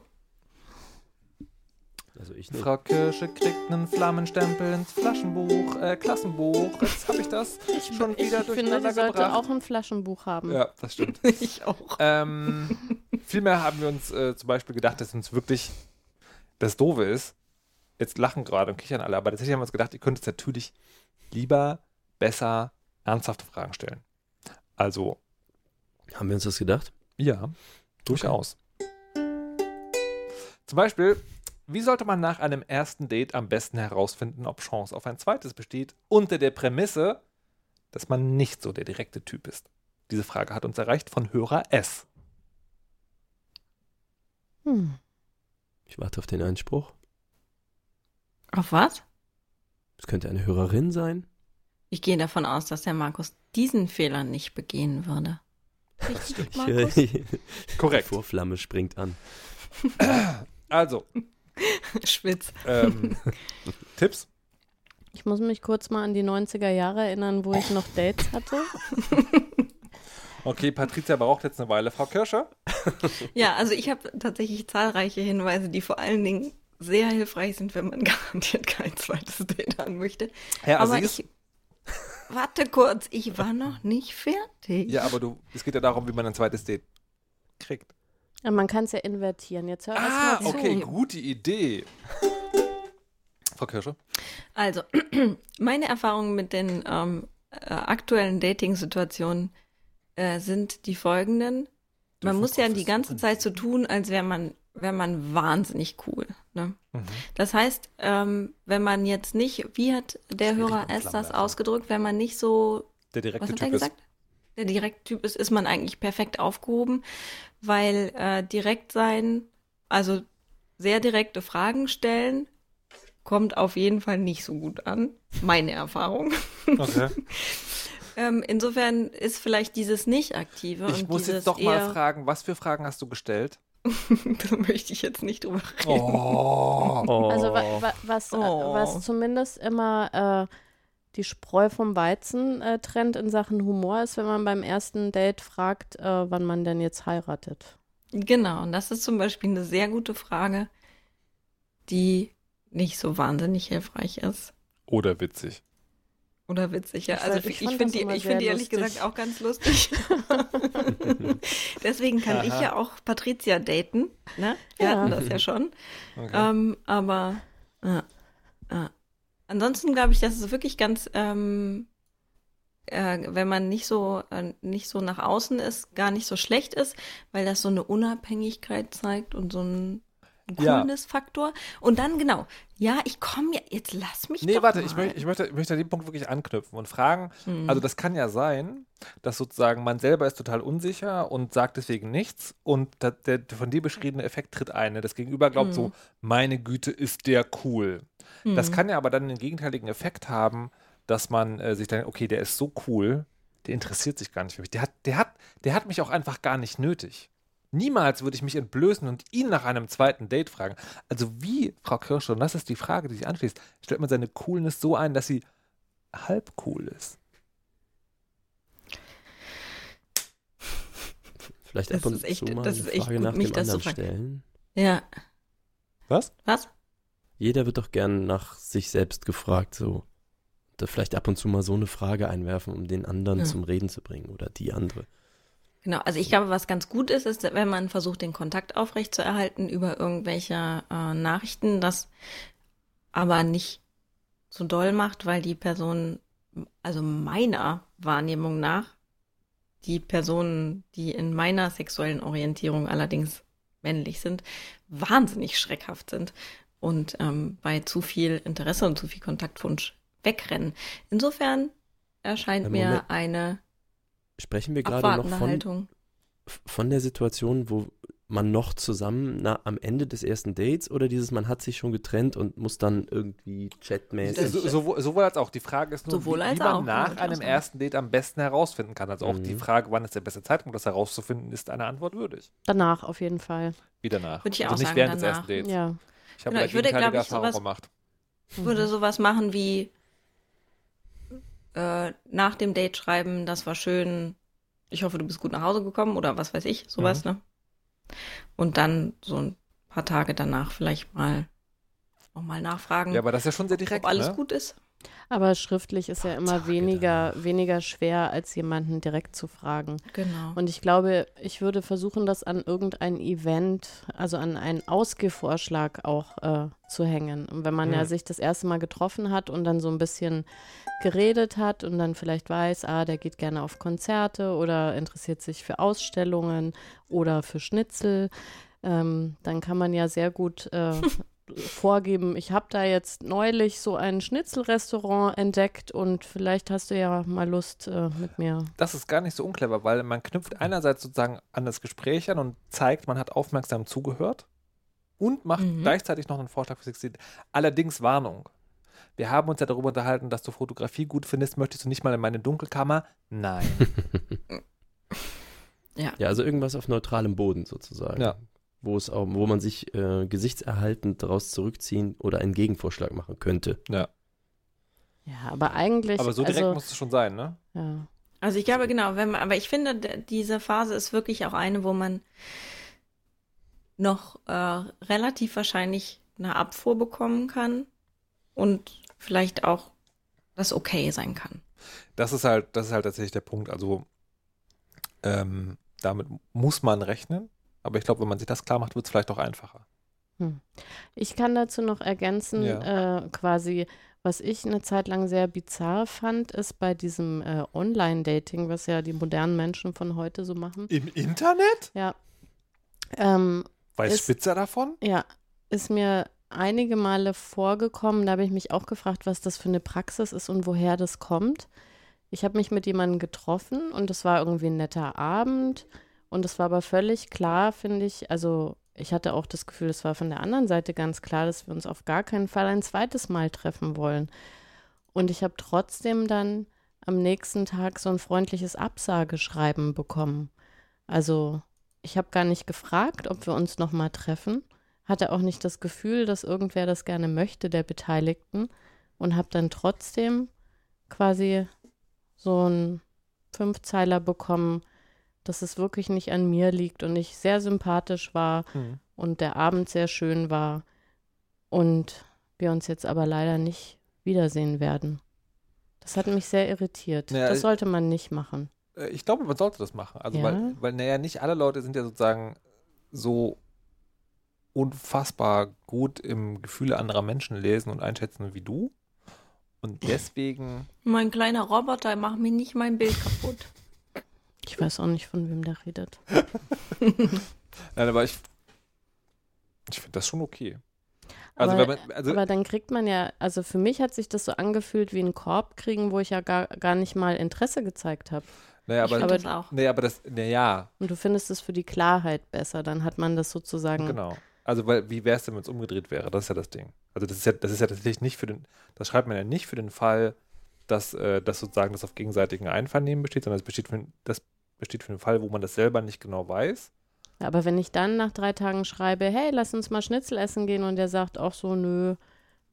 Also ich nicht. Frau Kirsche kriegt einen Flammenstempel ins Flaschenbuch, äh, Klassenbuch. Jetzt habe ich das schon Ich wieder finde, durcheinander die sollte gebracht. auch ein Flaschenbuch haben. ja, das stimmt. (laughs) Ich auch. ähm, vielmehr haben wir uns äh, zum Beispiel gedacht, dass uns wirklich das Doofe ist. Jetzt lachen gerade und kichern alle, aber tatsächlich haben wir uns gedacht, ihr könnt jetzt natürlich lieber, besser, ernsthafte Fragen stellen. Also, Haben wir uns das gedacht? ja, durchaus. Zum Beispiel, wie sollte man nach einem ersten Date am besten herausfinden, ob Chance auf ein zweites besteht, unter der Prämisse, dass man nicht so der direkte Typ ist? Diese Frage hat uns erreicht von Hörer S. Hm. Ich warte auf den Einspruch. Auf was? Es könnte eine Hörerin sein. Ich gehe davon aus, dass der Markus diesen Fehler nicht begehen würde. Richtig, (laughs) Ich, Markus? äh, (laughs) Korrekt. Die Vorflamme springt an. (clears throat) Also, (laughs) Schwitz. ähm, Tipps? Ich muss mich kurz mal an die 90er Jahre erinnern, wo ich noch Dates hatte. Okay, Patricia braucht jetzt eine Weile. Frau Kirscher? Ja, also ich habe tatsächlich zahlreiche Hinweise, die vor allen Dingen sehr hilfreich sind, wenn man (laughs) garantiert kein zweites Date haben möchte. Herr Aber Aziz? ich. Warte kurz, ich war noch nicht fertig. Ja, aber du, es geht ja darum, wie man ein zweites Date kriegt. Ja, man kann es ja invertieren. Jetzt hör Ah, mal zu. okay, gute Idee. Frau Kirsche? Also, (clears throat) meine Erfahrungen mit den ähm, äh, aktuellen Dating-Situationen äh, sind die folgenden. Man muss ja die ganze Zeit so tun, als wäre man, wäre man wahnsinnig cool. Ne? Mhm. Das heißt, ähm, wenn man jetzt nicht, wie hat der Hörer S das ausgedrückt, wenn man nicht so Der direkte Was hat Typ er gesagt? Der Direkttyp ist, ist man eigentlich perfekt aufgehoben, weil äh, direkt sein, also sehr direkte Fragen stellen, kommt auf jeden Fall nicht so gut an. Meine Erfahrung. ist. Okay. (laughs) ähm, insofern ist vielleicht dieses Nicht-Aktive Ich und muss dieses jetzt doch mal fragen, was für Fragen hast du gestellt? (laughs) da möchte ich jetzt nicht drüber reden. Oh. (laughs) Also wa wa was, äh, Oh. was zumindest immer äh, die Spreu vom Weizen äh, trennt in Sachen Humor ist, wenn man beim ersten Date fragt, äh, wann man denn jetzt heiratet. Genau, und das ist zum Beispiel eine sehr gute Frage, die nicht so wahnsinnig hilfreich ist. Oder witzig. Oder witzig, ja. Ich Also ich, ich finde die, ich finde die ehrlich lustig. gesagt auch ganz lustig. (laughs) (laughs) Deswegen kann ich Aha. ja auch Patricia daten. Ne? Wir Ja. hatten das ja schon. Okay. Ähm, aber äh, äh. ansonsten glaube ich, dass es wirklich ganz, ähm, äh, wenn man nicht so äh, nicht so nach außen ist, gar nicht so schlecht ist, weil das so eine Unabhängigkeit zeigt und so ein Ja. Coolness-Faktor. Und dann genau, ja, ich komme ja, jetzt lass mich Nee, doch warte, mal. ich, möchte, ich, möchte, ich möchte an den Punkt wirklich anknüpfen und fragen, Hm. also das kann ja sein, dass sozusagen man selber ist total unsicher und sagt deswegen nichts und da, der von dir beschriebene Effekt tritt ein. ne? Das Gegenüber glaubt so, meine Güte, ist der cool. Das Hm. kann ja aber dann den gegenteiligen Effekt haben, dass man äh, sich denkt, okay, der ist so cool, der interessiert sich gar nicht für mich. Der hat, der hat, der hat mich auch einfach gar nicht nötig. Niemals würde ich mich entblößen und ihn nach einem zweiten Date fragen. Also wie, Frau Kirsche, und das ist die Frage, die sich anschließt, stellt man seine Coolness so ein, dass sie halb cool ist? Vielleicht Das ab und ist echt- zu mal das eine ist echt Frage gut, nach mich dem anderen stellen. Ja. Was? Was? Jeder wird doch gern nach sich selbst gefragt, so. Da vielleicht ab und zu mal so eine Frage einwerfen, um den anderen Ja. zum Reden zu bringen oder die andere. Genau, also ich glaube, was ganz gut ist, ist, wenn man versucht, den Kontakt aufrechtzuerhalten über irgendwelche äh, Nachrichten, das aber nicht so doll macht, weil die Person, also meiner Wahrnehmung nach, die Personen, die in meiner sexuellen Orientierung allerdings männlich sind, wahnsinnig schreckhaft sind und ähm, bei zu viel Interesse und zu viel Kontaktwunsch wegrennen. Insofern erscheint mir eine Sprechen wir gerade noch von, Haltung. von der Situation, wo man noch zusammen na, am Ende des ersten Dates oder dieses, man hat sich schon getrennt und muss dann irgendwie chatmäßig. So, sowohl, sowohl als auch. Die Frage ist nur, Sowohl wie, wie man auch, nach einem ersten Date am besten herausfinden kann. Also auch Mhm. die Frage, wann ist der beste Zeitpunkt, das herauszufinden, ist eine Antwort würdig. Danach auf jeden Fall. Wie danach. Würde ich also auch nicht sagen, während des danach. ersten Dates. Ja. Ich habe Genau, da ich würde, gegenteilige glaub ich, Erfahrung sowas- gemacht. würde sowas machen wie äh, nach dem Date schreiben, das war schön, ich hoffe, du bist gut nach Hause gekommen oder was weiß ich, sowas, ne? Und dann so ein paar Tage danach vielleicht mal nochmal nachfragen, Ja, aber das ist ja schon sehr direkt. ob alles ne? gut ist. Aber schriftlich ist ja immer Tage weniger, weniger schwer, als jemanden direkt zu fragen. Genau. Und ich glaube, ich würde versuchen, das an irgendein Event, also an einen Ausgehvorschlag auch äh, zu hängen. Und wenn man ja Hm. sich das erste Mal getroffen hat und dann so ein bisschen geredet hat und dann vielleicht weiß, ah, der geht gerne auf Konzerte oder interessiert sich für Ausstellungen oder für Schnitzel, ähm, dann kann man ja sehr gut äh, (laughs) vorgeben, ich habe da jetzt neulich so ein Schnitzelrestaurant entdeckt und vielleicht hast du ja mal Lust äh, mit mir Das ist gar nicht so unclever, weil man knüpft einerseits sozusagen an das Gespräch an und zeigt, man hat aufmerksam zugehört und macht Mhm. gleichzeitig noch einen Vorschlag für Sexy. Allerdings Warnung. Wir haben uns ja darüber unterhalten, dass du Fotografie gut findest. Möchtest du nicht mal in meine Dunkelkammer? Nein. (laughs) Ja, also irgendwas auf neutralem Boden sozusagen. Ja. Wo es auch, wo man sich äh, gesichtserhaltend daraus zurückziehen oder einen Gegenvorschlag machen könnte. ja. Ja, aber eigentlich. Aber so direkt also, muss es schon sein, ne? ja. Also ich glaube genau, wenn man, aber ich finde, diese Phase ist wirklich auch eine, wo man noch äh, relativ wahrscheinlich eine Abfuhr bekommen kann und vielleicht auch das okay sein kann. Das ist halt, das ist halt tatsächlich der Punkt. Also ähm, damit muss man rechnen. Aber ich glaube, wenn man sich das klar macht, wird es vielleicht auch einfacher. Ich kann dazu noch ergänzen, Ja. äh, quasi, was ich eine Zeit lang sehr bizarr fand, ist bei diesem äh, Online-Dating, was ja die modernen Menschen von heute so machen. Im Internet? Ja. Ähm, Weiß Ist- Spitzer davon? ja, ist mir einige Male vorgekommen, da habe ich mich auch gefragt, was das für eine Praxis ist und woher das kommt. Ich habe mich mit jemandem getroffen und es war irgendwie ein netter Abend und es war aber völlig klar, finde ich, also ich hatte auch das Gefühl, es war von der anderen Seite ganz klar, dass wir uns auf gar keinen Fall ein zweites Mal treffen wollen. Und ich habe trotzdem dann am nächsten Tag so ein freundliches Absageschreiben bekommen. Also ich habe gar nicht gefragt, ob wir uns nochmal treffen, hatte auch nicht das Gefühl, dass irgendwer das gerne möchte, der Beteiligten, und habe dann trotzdem quasi so einen Fünfzeiler bekommen, dass es wirklich nicht an mir liegt und ich sehr sympathisch war Hm. und der Abend sehr schön war und wir uns jetzt aber leider nicht wiedersehen werden. Das hat mich sehr irritiert. Ja, das sollte man nicht machen. Äh, Ich glaube, man sollte das machen. Also, Ja? weil, weil, naja, nicht alle Leute sind ja sozusagen so unfassbar gut im Gefühle anderer Menschen lesen und einschätzen wie du. Und deswegen, Mein kleiner Roboter macht mir nicht mein Bild kaputt. Ich weiß auch nicht, von wem der redet. (laughs) nein, aber ich, ich finde das schon okay. Also, aber, man, also, aber dann kriegt man ja, also für mich hat sich das so angefühlt wie ein Korb kriegen, wo ich ja gar, gar nicht mal Interesse gezeigt habe. naja, ich aber, aber- das auch. naja, aber das, naja, Und du findest es für die Klarheit besser, dann hat man das sozusagen. genau. Also, weil, wie wäre es denn, wenn es umgedreht wäre? Das ist ja das Ding. Also, das ist ja, das ist ja tatsächlich nicht für den, das schreibt man ja nicht für den Fall, dass, äh, dass sozusagen das auf gegenseitigen Einvernehmen besteht, sondern es besteht für, den- das besteht für den Fall, wo man das selber nicht genau weiß. Aber wenn ich dann nach drei Tagen schreibe, hey, lass uns mal Schnitzel essen gehen und der sagt auch so, nö,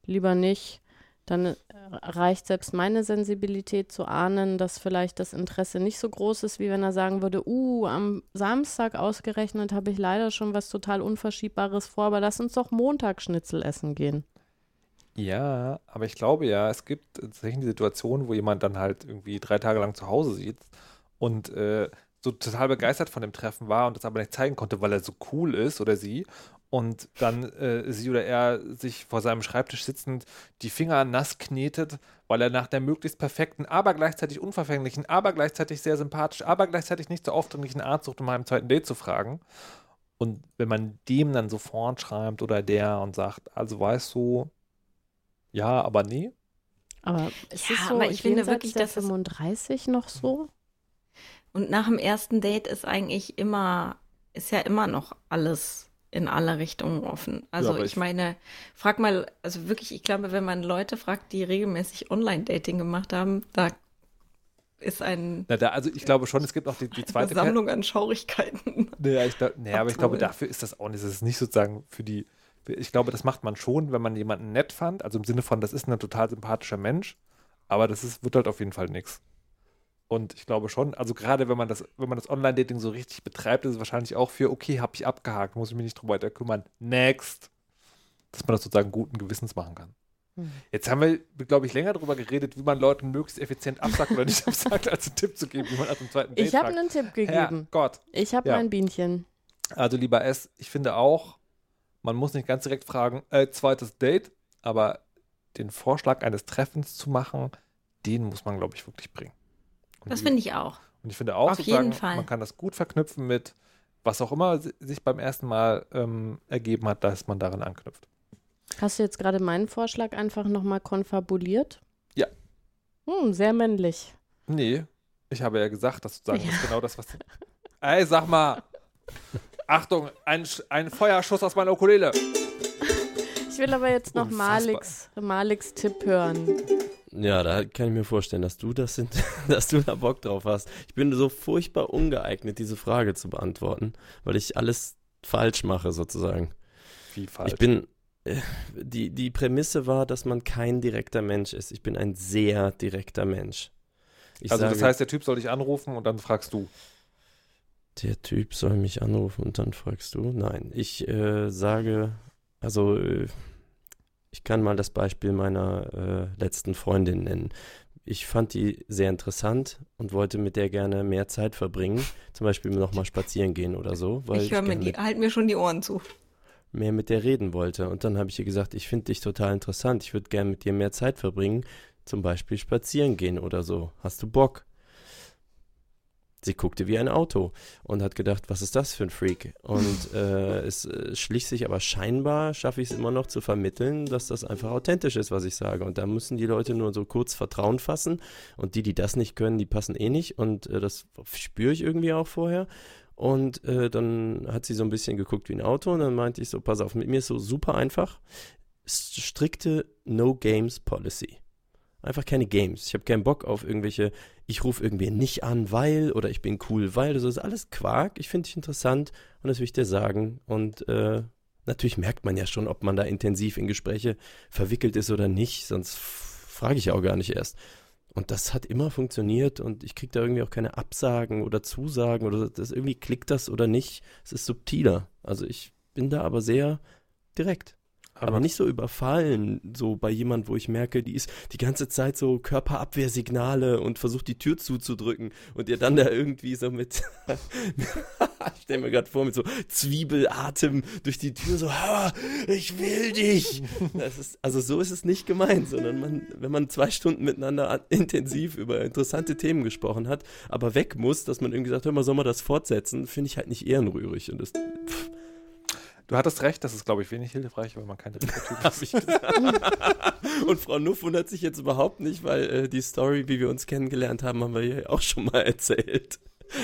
lieber nicht, dann äh, reicht selbst meine Sensibilität zu ahnen, dass vielleicht das Interesse nicht so groß ist, wie wenn er sagen würde, uh, am Samstag ausgerechnet habe ich leider schon was total Unverschiebbares vor, aber lass uns doch Montag Schnitzel essen gehen. Ja, aber ich glaube ja, es gibt tatsächlich die Situation, wo jemand dann halt irgendwie drei Tage lang zu Hause sitzt und äh, so total begeistert von dem Treffen war und das aber nicht zeigen konnte, weil er so cool ist oder sie. Und dann äh, sie oder er sich vor seinem Schreibtisch sitzend die Finger nass knetet, weil er nach der möglichst perfekten, aber gleichzeitig unverfänglichen, aber gleichzeitig sehr sympathisch, aber gleichzeitig nicht so aufdringlichen Art sucht, um einem zweiten Date zu fragen. Und wenn man dem dann sofort schreibt oder der und sagt, also weißt du, ja, aber nee. Aber ist Ja, es so, aber ich finde jenseits wirklich, der dass es- 35 noch so? Und nach dem ersten Date ist eigentlich immer, ist ja immer noch alles in alle Richtungen offen. Also aber ich, ich- meine, frag mal, also wirklich, ich glaube, wenn man Leute fragt, die regelmäßig Online-Dating gemacht haben, da ist ein, Na, da, also ich glaube schon, es gibt auch die, die eine zweite Sammlung an Schaurigkeiten. Naja, ich, glaub- naja, aber ich glaube, dafür ist das auch nicht. Das ist nicht sozusagen für die. Ich glaube, das macht man schon, wenn man jemanden nett fand. Also im Sinne von, das ist ein total sympathischer Mensch, aber das ist, wird halt auf jeden Fall nichts. Und ich glaube schon, also gerade wenn man das, wenn man das Online-Dating so richtig betreibt, ist es wahrscheinlich auch für, okay, habe ich abgehakt, muss ich mich nicht drum weiter kümmern. Next. Dass man das sozusagen guten Gewissens machen kann. Hm. Jetzt haben wir, glaube ich, länger darüber geredet, wie man Leuten möglichst effizient absagt oder nicht (laughs) absagt, als einen Tipp zu geben, wie man nach dem zweiten Date Ich habe einen Tipp gegeben. Gott. Ich habe Ja. mein Bienchen. Also lieber S, ich finde auch, man muss nicht ganz direkt fragen, äh, zweites Date, aber den Vorschlag eines Treffens zu machen, den muss man, glaube ich, wirklich bringen. Und Das finde ich auch. Und ich finde auch, auf jeden Fall. man kann das gut verknüpfen mit, was auch immer si- sich beim ersten Mal ähm, ergeben hat, dass man daran anknüpft. Hast du jetzt gerade meinen Vorschlag einfach nochmal konfabuliert? Ja. Hm, sehr männlich. Nee, ich habe ja gesagt, dass sozusagen Ja. das ist genau das, was. (laughs) Ey, sag mal! Achtung, ein, ein Feuerschuss aus meiner Ukulele. Ich will aber jetzt noch. Maliks, Maliks Tipp hören. Ja, da kann ich mir vorstellen, dass du das sind, (laughs) dass du da Bock drauf hast. Ich bin so furchtbar ungeeignet, diese Frage zu beantworten, weil ich alles falsch mache sozusagen. Wie falsch. Ich bin äh, die die Prämisse war, dass man kein direkter Mensch ist. Ich bin ein sehr direkter Mensch. Ich also, das sage, heißt, der Typ soll dich anrufen und dann fragst du. der Typ soll mich anrufen und dann fragst du? Nein, ich äh, sage, also äh, ich kann mal das Beispiel meiner äh, letzten Freundin nennen. Ich fand die sehr interessant und wollte mit der gerne mehr Zeit verbringen, zum Beispiel nochmal spazieren gehen oder so, weil ich höre mir die, halt mir schon die Ohren zu. mehr mit der reden wollte. Und dann habe ich ihr gesagt, ich finde dich total interessant, ich würde gerne mit dir mehr Zeit verbringen, zum Beispiel spazieren gehen oder so. Hast du Bock? Sie guckte wie ein Auto und hat gedacht, was ist das für ein Freak? Und (laughs) äh, es äh, schlich sich aber scheinbar, schaffe ich es immer noch zu vermitteln, dass das einfach authentisch ist, was ich sage. Und da müssen die Leute nur so kurz Vertrauen fassen. Und die, die das nicht können, die passen eh nicht. Und äh, das spüre ich irgendwie auch vorher. Und äh, dann hat sie so ein bisschen geguckt wie ein Auto und dann meinte ich so, pass auf, mit mir ist so super einfach. Strikte No-Games-Policy. Einfach keine Games. Ich habe keinen Bock auf irgendwelche, ich rufe irgendwen nicht an, weil oder ich bin cool, weil. Das ist alles Quark. Ich finde dich interessant und das will ich dir sagen. Und äh, natürlich merkt man ja schon, ob man da intensiv in Gespräche verwickelt ist oder nicht. Sonst frage ich ja auch gar nicht erst. Und das hat immer funktioniert und ich kriege da irgendwie auch keine Absagen oder Zusagen oder das irgendwie klickt das oder nicht. Es ist subtiler. Also ich bin da aber sehr direkt. Aber nicht so überfallen, so bei jemand, wo ich merke, die ist die ganze Zeit so Körperabwehrsignale und versucht die Tür zuzudrücken und ihr dann da irgendwie so mit, ich (laughs) stell mir gerade vor, mit so Zwiebelatem durch die Tür so, "Ah, ich will dich. Das ist, also so ist es nicht gemeint, sondern man, wenn man zwei Stunden miteinander an- intensiv über interessante Themen gesprochen hat, aber weg muss, dass man irgendwie sagt, hör mal, soll man das fortsetzen, finde ich halt nicht ehrenrührig und das pff, Du hattest recht, das ist, glaube ich, wenig hilfreich, weil man kein dritter Typ (laughs) hab ist. ich gesagt. Und Frau Nuff wundert sich jetzt überhaupt nicht, weil äh, die Story, wie wir uns kennengelernt haben, haben wir ja auch schon mal erzählt.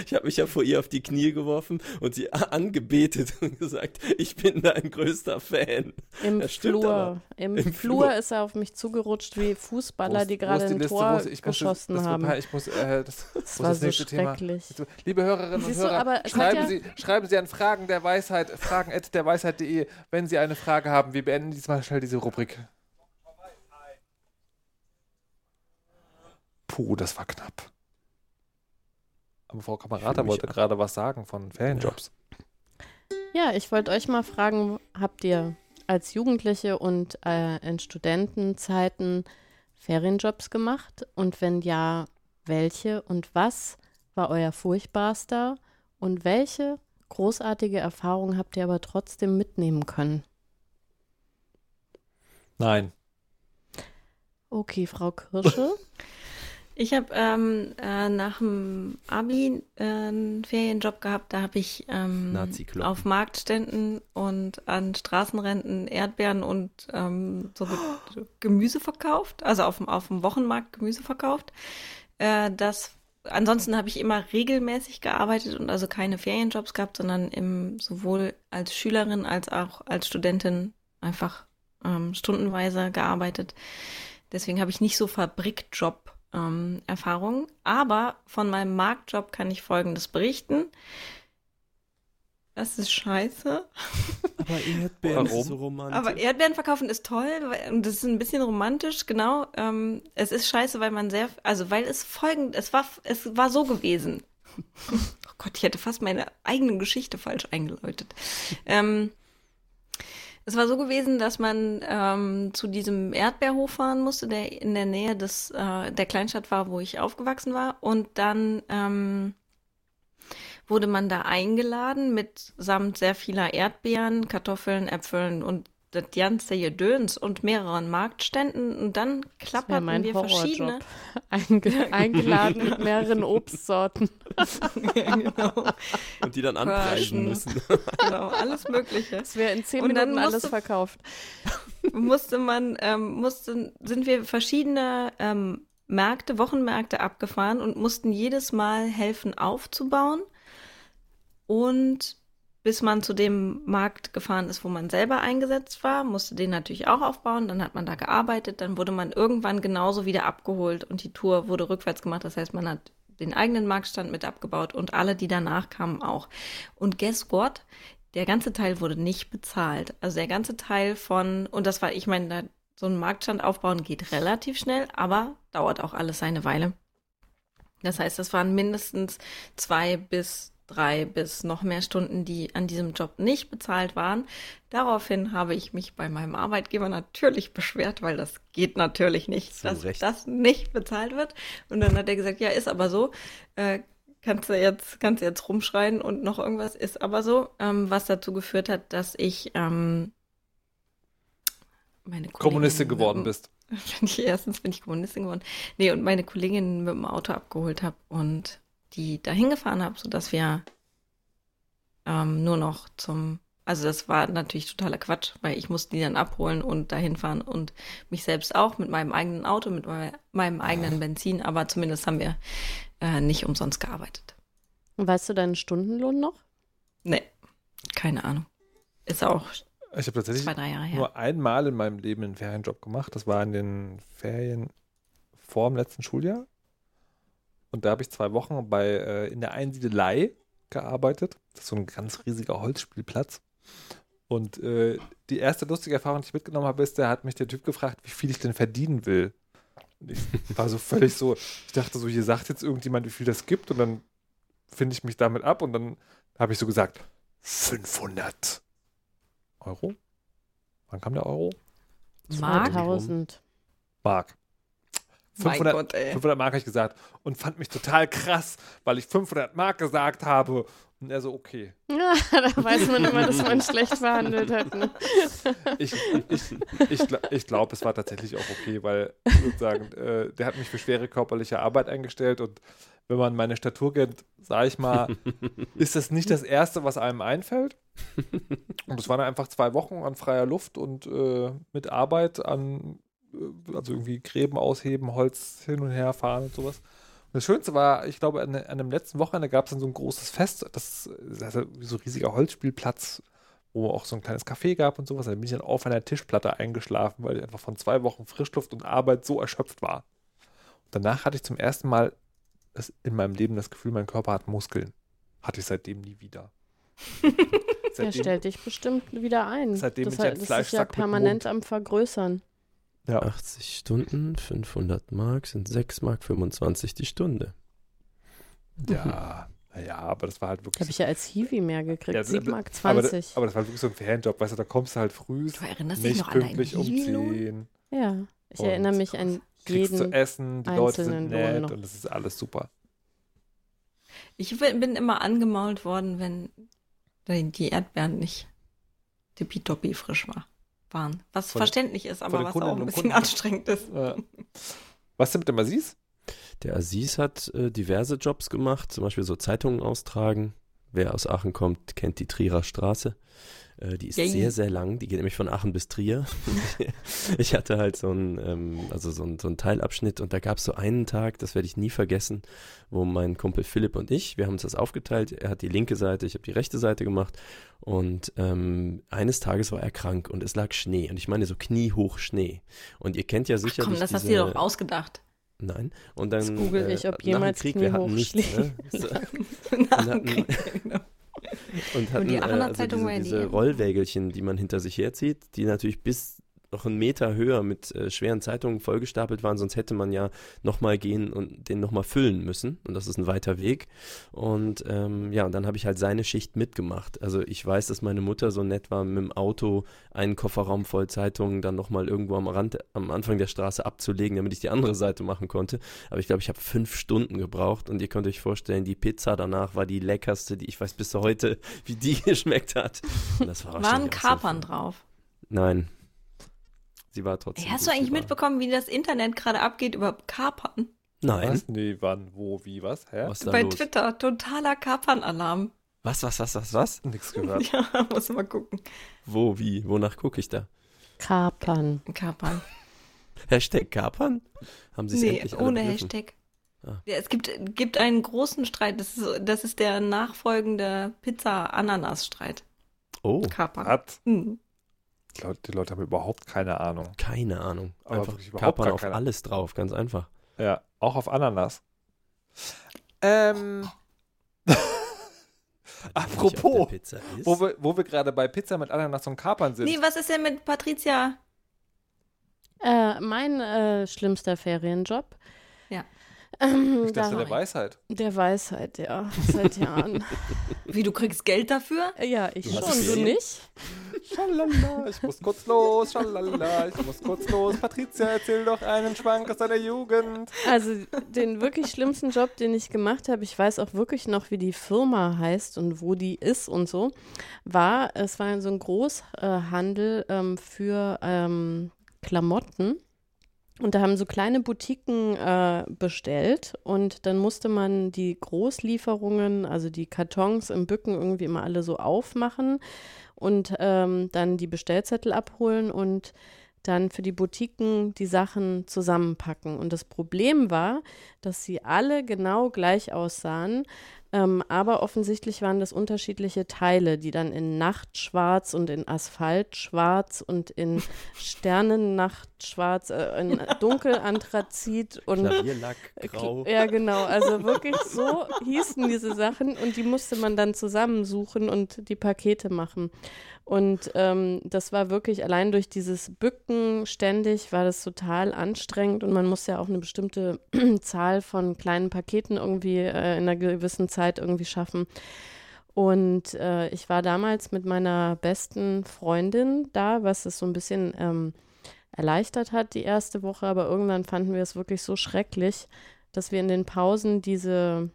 Ich habe mich ja vor ihr auf die Knie geworfen und sie angebetet (laughs) und gesagt, ich bin dein größter Fan. Im Flur. Im, Im Flur Flur. ist er auf mich zugerutscht wie Fußballer, die gerade ein? Tor ist- ich muss das- geschossen das, haben. Ich muss, äh, das, (laughs) Das war das so nächste Thema? schrecklich. Liebe Hörerinnen und Hörer, aber schreiben, ja- Sie, schreiben Sie an Fragen der Weisheit, fragen at derweisheit.de, wenn Sie eine Frage haben. Wir beenden diesmal schnell diese Rubrik. Puh, das war knapp. Aber Frau Kamerata wollte ab. gerade was sagen von Ferienjobs. Ja, ich wollte euch mal fragen, habt ihr als Jugendliche und äh, in Studentenzeiten Ferienjobs gemacht? Und wenn ja, welche und was war euer furchtbarster? Und welche großartige Erfahrung habt ihr aber trotzdem mitnehmen können? Nein. Okay, Frau Kirsche. (laughs) Ich habe ähm, äh, nach dem Abi äh, einen Ferienjob gehabt. Da habe ich ähm, auf Marktständen und an Straßenränden Erdbeeren und ähm, so Ge- (gasps) Gemüse verkauft. Also auf, dem- auf dem Wochenmarkt Gemüse verkauft. Äh, das ansonsten habe ich immer regelmäßig gearbeitet und also keine Ferienjobs gehabt, sondern im, sowohl als Schülerin als auch als Studentin einfach ähm, stundenweise gearbeitet. Deswegen habe ich nicht so Fabrikjob ähm, Erfahrung. Aber von meinem Marktjob kann ich Folgendes berichten. Das ist scheiße. Aber Erdbeeren Warum? ist so romantisch. Aber Erdbeeren verkaufen ist toll und das ist ein bisschen romantisch, genau. Ähm, es ist scheiße, weil man sehr, also weil es folgend, es war, es war so gewesen. (laughs) Oh Gott, ich hätte fast meine eigene Geschichte falsch eingeläutet. Ähm, es war so gewesen, dass man ähm, zu diesem Erdbeerhof fahren musste, der in der Nähe des äh, der Kleinstadt war, wo ich aufgewachsen war, und dann ähm, wurde man da eingeladen mit samt sehr vieler Erdbeeren, Kartoffeln, Äpfeln und das ganze Gedöns und mehreren Marktständen und dann klapperten mein wir verschiedene. (laughs) Einge (laughs) eingeladen mit mehreren Obstsorten. genau, (laughs) Und die dann anpreisen müssen. genau, alles Mögliche. Es wäre in zehn Und Minuten alles musste- verkauft. musste man, ähm, mussten, sind wir verschiedene ähm, Märkte, Wochenmärkte abgefahren und mussten jedes Mal helfen aufzubauen. Und bis man zu dem Markt gefahren ist, wo man selber eingesetzt war, musste den natürlich auch aufbauen. Dann hat man da gearbeitet, dann wurde man irgendwann genauso wieder abgeholt und die Tour wurde rückwärts gemacht. Das heißt, man hat den eigenen Marktstand mit abgebaut und alle, die danach kamen, auch. Und guess what? Der ganze Teil wurde nicht bezahlt. Also der ganze Teil von, und das war, ich meine, so einen Marktstand aufbauen geht relativ schnell, aber dauert auch alles seine Weile. Das heißt, das waren mindestens zwei bis drei bis noch mehr Stunden, die an diesem Job nicht bezahlt waren. Daraufhin habe ich mich bei meinem Arbeitgeber natürlich beschwert, weil das geht natürlich nicht, Zu dass Recht. das nicht bezahlt wird. Und dann hat er gesagt, ja, ist aber so. Äh, kannst du jetzt, kannst du jetzt rumschreien und noch irgendwas ist aber so, ähm, was dazu geführt hat, dass ich ähm, meine Kollegin Kommunistin geworden mit- bist. bin (laughs) ich, erstens bin ich Kommunistin geworden. Nee, und meine Kollegin mit dem Auto abgeholt habe und die dahin gefahren habe, sodass wir ähm, nur noch zum, also das war natürlich totaler Quatsch, weil ich musste die dann abholen und dahin fahren und mich selbst auch mit meinem eigenen Auto, mit mei- meinem eigenen Benzin, aber zumindest haben wir äh, nicht umsonst gearbeitet. Und weißt du deinen Stundenlohn noch? Nee, keine Ahnung. Ist auch Ich habe tatsächlich zwei, drei Jahre her. nur einmal in meinem Leben einen Ferienjob gemacht. Das war in den Ferien vor dem letzten Schuljahr. Und da habe ich zwei Wochen bei äh, in der Einsiedelei gearbeitet. Das ist so ein ganz riesiger Holzspielplatz. Und äh, die erste lustige Erfahrung, die ich mitgenommen habe, ist, da hat mich der Typ gefragt, wie viel ich denn verdienen will. Und ich (laughs) war so völlig so, ich dachte so, hier sagt jetzt irgendjemand, wie viel das gibt. Und dann finde ich mich damit ab. Und dann habe ich so gesagt, 500 Euro. Wann kam der Euro? Mark? 2000. Mark. Mein 500, Gott, ey. 500 Mark habe ich gesagt und fand mich total krass, weil ich 500 Mark gesagt habe. Und er so, okay. Ja, (laughs) da weiß man immer, dass man schlecht verhandelt hat. Ne? Ich, ich, ich, ich glaube, es war tatsächlich auch okay, weil sozusagen, äh, der hat mich für schwere körperliche Arbeit eingestellt und wenn man meine Statur kennt, sage ich mal, (laughs) ist das nicht das Erste, was einem einfällt. Und es waren einfach zwei Wochen an freier Luft und äh, mit Arbeit an, also irgendwie Gräben ausheben, Holz hin und her fahren und sowas. Und das Schönste war, ich glaube, an, an einem letzten Wochenende gab es dann so ein großes Fest, das, das ist wie so ein riesiger Holzspielplatz, wo auch so ein kleines Café gab und sowas. Da bin ich dann auf einer Tischplatte eingeschlafen, weil ich einfach von zwei Wochen Frischluft und Arbeit so erschöpft war. Und danach hatte ich zum ersten Mal in meinem Leben das Gefühl, mein Körper hat Muskeln. Hatte ich seitdem nie wieder. (laughs) Der stellt dich bestimmt wieder ein. seitdem das, ich ein das ist ja permanent am Vergrößern. Ja. 80 Stunden, 500 Mark sind 6 Mark 25 die Stunde. Ja, naja, aber das war halt wirklich. Habe ich ja als Hiwi mehr gekriegt. Ja, 7 Mark aber, 20. aber das war wirklich so ein Ferienjob, weißt du, da kommst du halt früh, Du erinnerst dich nicht noch an deinen pünktlich um Hiwi-Lohn? 10, ja, ich erinnere mich an kriegst zu jeden. essen, die Leute sind nett und das ist alles super. Ich bin immer angemault worden, wenn die die Erdbeeren nicht tippitoppi frisch war, waren. Was Von- verständlich ist, aber was auch Kundinnen ein bisschen Kunden. anstrengend ist. Ja. Was denn mit dem Aziz? Der Aziz hat äh, diverse Jobs gemacht, zum Beispiel so Zeitungen austragen. Wer aus Aachen kommt, kennt die Trierer Straße. Äh, die ist Yay. sehr, sehr lang. Die geht nämlich von Aachen bis Trier. (laughs) ich hatte halt so einen, ähm, also so einen, so einen Teilabschnitt und da gab es so einen Tag, das werde ich nie vergessen, wo mein Kumpel Philipp und ich, wir haben uns das aufgeteilt. Er hat die linke Seite, ich habe die rechte Seite gemacht und ähm, eines Tages war er krank und es lag Schnee und ich meine so kniehoch Schnee. Und ihr kennt ja Ach sicherlich komm, das hast du diese, dir doch ausgedacht. Nein. Und dann Jetzt google äh, ich, ob nach dem jemals Krieg, wir hatten nichts, ne? (laughs) So, Nach dem Krieg, genau. Und hatten die äh, Aachener also Zeitung diese, diese. Rollwägelchen, die man hinter sich herzieht, die natürlich bis noch einen Meter höher mit äh, schweren Zeitungen vollgestapelt waren, sonst hätte man ja nochmal gehen und den nochmal füllen müssen. Und das ist ein weiter Weg. Und ähm, ja, und dann habe ich halt seine Schicht mitgemacht. Also ich weiß, dass meine Mutter so nett war, mit dem Auto einen Kofferraum voll Zeitungen dann nochmal irgendwo am Rand, am Anfang der Straße abzulegen, damit ich die andere Seite machen konnte. Aber ich glaube, ich habe fünf Stunden gebraucht und ihr könnt euch vorstellen, die Pizza danach war die leckerste, die ich weiß bis heute, (laughs) wie die geschmeckt hat. Und das war auch so Kapern drauf. Nein. Sie war trotzdem. Hast gut, du eigentlich sie war- mitbekommen, wie das Internet gerade abgeht über Kapern? Nein. Was? Nee, wann, wo, wie, was? Hä? Was ist da Bei los? Twitter, totaler Kapern-Alarm. Was, was, was, was, was? Nix gehört. (laughs) Ja, muss mal gucken. Wo, wie? Wonach gucke ich da? Kapern. Kapern. (laughs) Hashtag Kapern? Haben sie es Nee, endlich ohne? Hashtag. Ah. Ja, es gibt, gibt einen großen Streit. Das ist, das ist der nachfolgende Pizza-Ananas-Streit. Oh, Kapern. Hat. Hm. Die Leute, haben überhaupt keine Ahnung. keine Ahnung. Aber Einfach überhaupt Kapern auf keine. alles drauf, ganz einfach. Ja, auch auf Ananas. Ähm, Apropos, wo wir, wo wir gerade bei Pizza mit Ananas und Kapern sind. Nee, was ist denn mit Patricia? Äh, mein äh, schlimmster Ferienjob. Ja. Ähm, ich dachte, da- der Weisheit. der Weisheit, ja, seit Jahren. Wie, du kriegst Geld dafür? ja, ich Du schon, du nicht? Schalala, ich muss kurz los, schalala, ich muss kurz los. Patricia, erzähl doch einen Schwank aus deiner Jugend. Also den wirklich schlimmsten Job, den ich gemacht habe, ich weiß auch wirklich noch, wie die Firma heißt und wo die ist und so, war, es war so ein Großhandel ähm, für ähm, Klamotten. Und da haben so kleine Boutiquen äh, bestellt und dann musste man die Großlieferungen, also die Kartons im Bücken irgendwie immer alle so aufmachen und ähm, dann die Bestellzettel abholen und dann für die Boutiquen die Sachen zusammenpacken. Und das Problem war, dass sie alle genau gleich aussahen, ähm, aber offensichtlich waren das unterschiedliche Teile, die dann in Nachtschwarz und in Asphaltschwarz und in (laughs) Sternennachtschwarz, äh, in (laughs) Dunkelanthrazit und Klavierlack, grau. ja, genau. Also wirklich so hießen diese Sachen und die musste man dann zusammensuchen und die Pakete machen. Und ähm, das war wirklich allein durch dieses Bücken ständig war das total anstrengend und man muss ja auch eine bestimmte (clears throat) Zahl von kleinen Paketen irgendwie äh, in einer gewissen Zeit irgendwie schaffen. Und äh, ich war damals mit meiner besten Freundin da, was es so ein bisschen ähm, erleichtert hat die erste Woche, aber irgendwann fanden wir es wirklich so schrecklich, dass wir in den Pausen diese,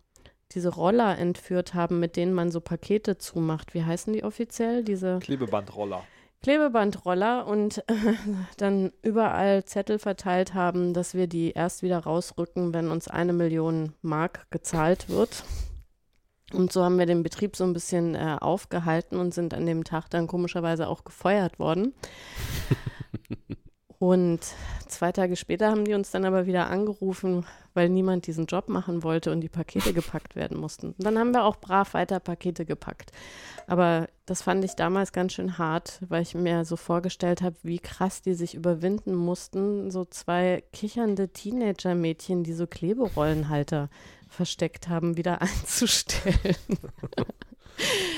diese Roller entführt haben, mit denen man so Pakete zumacht. Wie heißen die offiziell? Diese Klebebandroller. Klebebandroller und (laughs) dann überall Zettel verteilt haben, dass wir die erst wieder rausrücken, wenn uns eine Million Mark gezahlt wird. Und so haben wir den Betrieb so ein bisschen äh, aufgehalten und sind an dem Tag dann komischerweise auch gefeuert worden. (laughs) Und zwei Tage später haben die uns dann aber wieder angerufen, weil niemand diesen Job machen wollte und die Pakete gepackt werden mussten. Und dann haben wir auch brav weiter Pakete gepackt. Aber das fand ich damals ganz schön hart, weil ich mir so vorgestellt habe, wie krass die sich überwinden mussten, so zwei kichernde Teenager-Mädchen, die so Kleberollenhalter versteckt haben, wieder (laughs) einzustellen.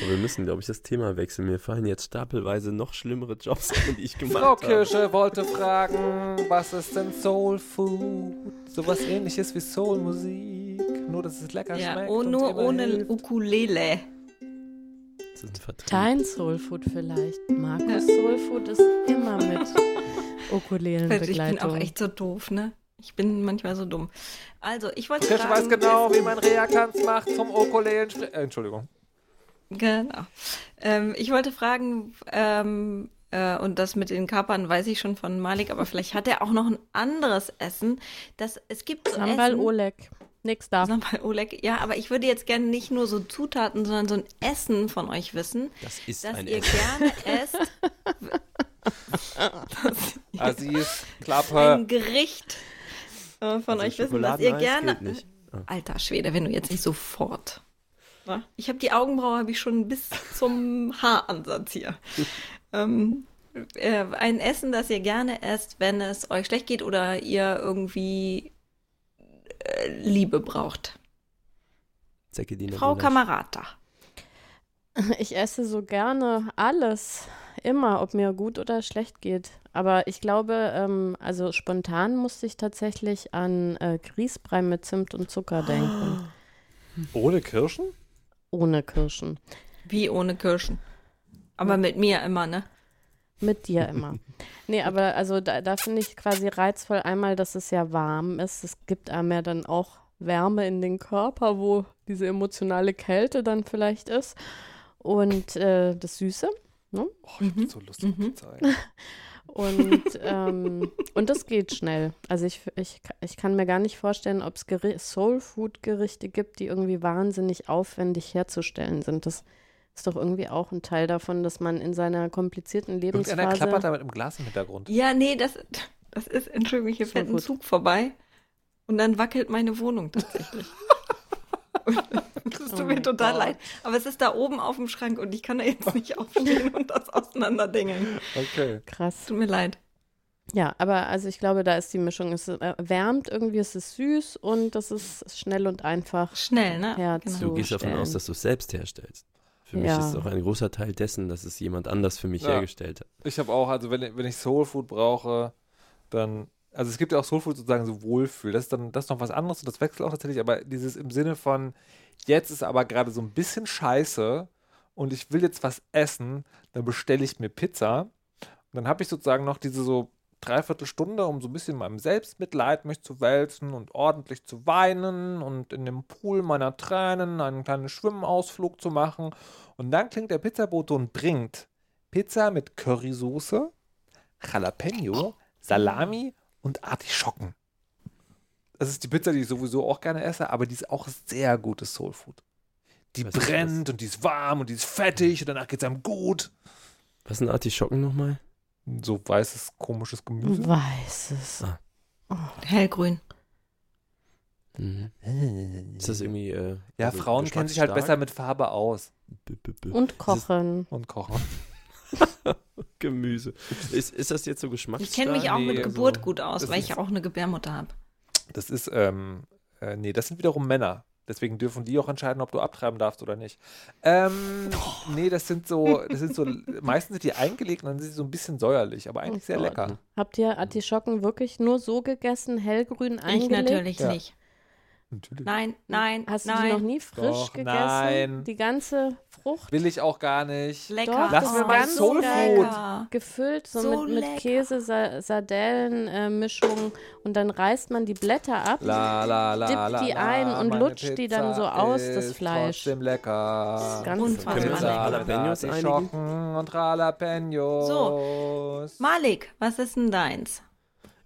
Aber wir müssen, glaube ich, das Thema wechseln. Mir fallen jetzt stapelweise noch schlimmere Jobs ein, die ich gemacht Frau habe. Kirsche wollte fragen, was ist denn Soul Food? Sowas ähnliches wie Soul-Musik. Nur, dass es lecker Ja, schmeckt. oh, und nur ohne hilft. Ukulele. Das ist ein Vertrieb. Dein Soulfood vielleicht. Markus Soulfood ist immer mit (laughs) Ich bin auch echt so doof, ne? Ich bin manchmal so dumm. Also, ich wollte Kirsche weiß genau, wie man Reaktanz macht zum Ukulelen. Äh, Entschuldigung. Genau. Ähm, ich wollte fragen, ähm, äh, und das mit den Kapern weiß ich schon von Malik, aber vielleicht hat er auch noch ein anderes Essen. Das, es gibt so Sambal Essen, Oleg. nix da. Sag mal, Oleg, ja, aber ich würde jetzt gerne nicht nur so Zutaten, sondern so ein Essen von euch wissen, Das ist dass ein ihr Essen. gerne (laughs) esst. Assis, (laughs) Klappe. ein Gericht äh, von Also euch wissen, was ihr gerne. Alter Schwede, wenn du jetzt nicht sofort. Ich habe die Augenbraue habe ich schon bis zum (laughs) Haaransatz hier. ähm, äh, ein Essen, das ihr gerne esst, wenn es euch schlecht geht oder ihr irgendwie äh, Liebe braucht. Zeckediner Frau Gulasch. Kamerata. (laughs) Ich esse so gerne alles, immer, ob mir gut oder schlecht geht. Aber ich glaube, ähm, also spontan musste ich tatsächlich an äh, Grießbrei mit Zimt und Zucker denken. Ohne Kirschen? Ohne Kirschen. Wie ohne Kirschen. Aber mit mir immer, ne? Mit dir immer. (laughs) Nee, aber also da, da finde ich quasi reizvoll einmal, dass es ja warm ist. Es gibt einem ja dann auch Wärme in den Körper, wo diese emotionale Kälte dann vielleicht ist. Und äh, das Süße. Oh, ich hab so Lust auf Mhm. Pizza. (laughs) Und, ähm, und das geht schnell. Also ich, ich, ich kann mir gar nicht vorstellen, ob es Soul-Food-Gerichte gibt, die irgendwie wahnsinnig aufwendig herzustellen sind. Das ist doch irgendwie auch ein Teil davon, dass man in seiner komplizierten Irgendeiner klappert Lebensphase... da mit einem Glas im Hintergrund. Ja, nee, das, das ist, Entschuldigung, hier So fährt ein. Zug vorbei und dann wackelt meine Wohnung tatsächlich. (laughs) (laughs) Das tut Oh mir total Gott. leid. Aber es ist da oben auf dem Schrank und ich kann da jetzt nicht (laughs) aufstehen und das auseinanderdingeln. Okay. Krass. Tut mir leid. Ja, aber also ich glaube, da ist die Mischung. Es äh, wärmt irgendwie, es ist süß und das ist schnell und einfach. Schnell, ne? Ja, Genau. Du gehst davon aus, dass du es selbst herstellst. Für mich Ja. ist es auch ein großer Teil dessen, dass es jemand anders für mich Ja. hergestellt hat. Ich habe auch, also wenn, wenn ich Soulfood brauche, dann, also es gibt ja auch Soulfood sozusagen so Wohlfühl. Das ist dann das ist noch was anderes und das wechselt auch tatsächlich, aber dieses im Sinne von, jetzt ist aber gerade so ein bisschen scheiße und ich will jetzt was essen, dann bestelle ich mir Pizza. Und dann habe ich sozusagen noch diese so dreiviertel Stunde, um so ein bisschen meinem Selbstmitleid mich zu wälzen und ordentlich zu weinen und in dem Pool meiner Tränen einen kleinen Schwimmausflug zu machen. Und dann klingt der Pizzabote und bringt Pizza mit Currysoße, Jalapeno, Salami und Artischocken. Das ist die Pizza, die ich sowieso auch gerne esse, aber die ist auch sehr gutes Soulfood. Die Was brennt und die ist warm und die ist fettig und danach geht es einem gut. Was sind Artischocken nochmal? So weißes, komisches Gemüse. Weiß es. Hellgrün. Mhm. Ist das irgendwie. Äh, Ja, also Frauen kennen sich halt besser mit Farbe aus B -b -b. Und kochen. und kochen. (laughs) (laughs) Gemüse. Ist, ist das jetzt so Ich geschmacksstark? kenne mich auch nee, mit also, Geburt gut aus, weil ich ist- ja auch eine Gebärmutter habe. Das ist, ähm, äh, nee, das sind wiederum Männer. Deswegen dürfen die auch entscheiden, ob du abtreiben darfst oder nicht. Ähm, nee, das sind so, das sind so, (laughs) meistens sind die eingelegt und dann sind sie so ein bisschen säuerlich, aber eigentlich Oh sehr Gott. lecker. Habt ihr Artischocken wirklich nur so gegessen, hellgrün Ich eingelegt? natürlich Ja. nicht. Natürlich. Nein, nein, Hast du nein. die noch nie frisch Doch, gegessen? nein. Die ganze Frucht Will ich auch gar nicht. Lecker. Doch, Lass mir mal so Soulfood. lecker. gefüllt, so, So mit, mit. Käse, Sa Sardellen-Mischung und dann reißt man die Blätter ab. La, la, la, Dippt la, die la, ein und lutscht die dann so Pizza aus, das ist Fleisch. Trotzdem lecker. Ganz Unfassbar wir uns auf lecker. Jalapenos? Artischocken und Jalapenos. Malik, was ist denn deins?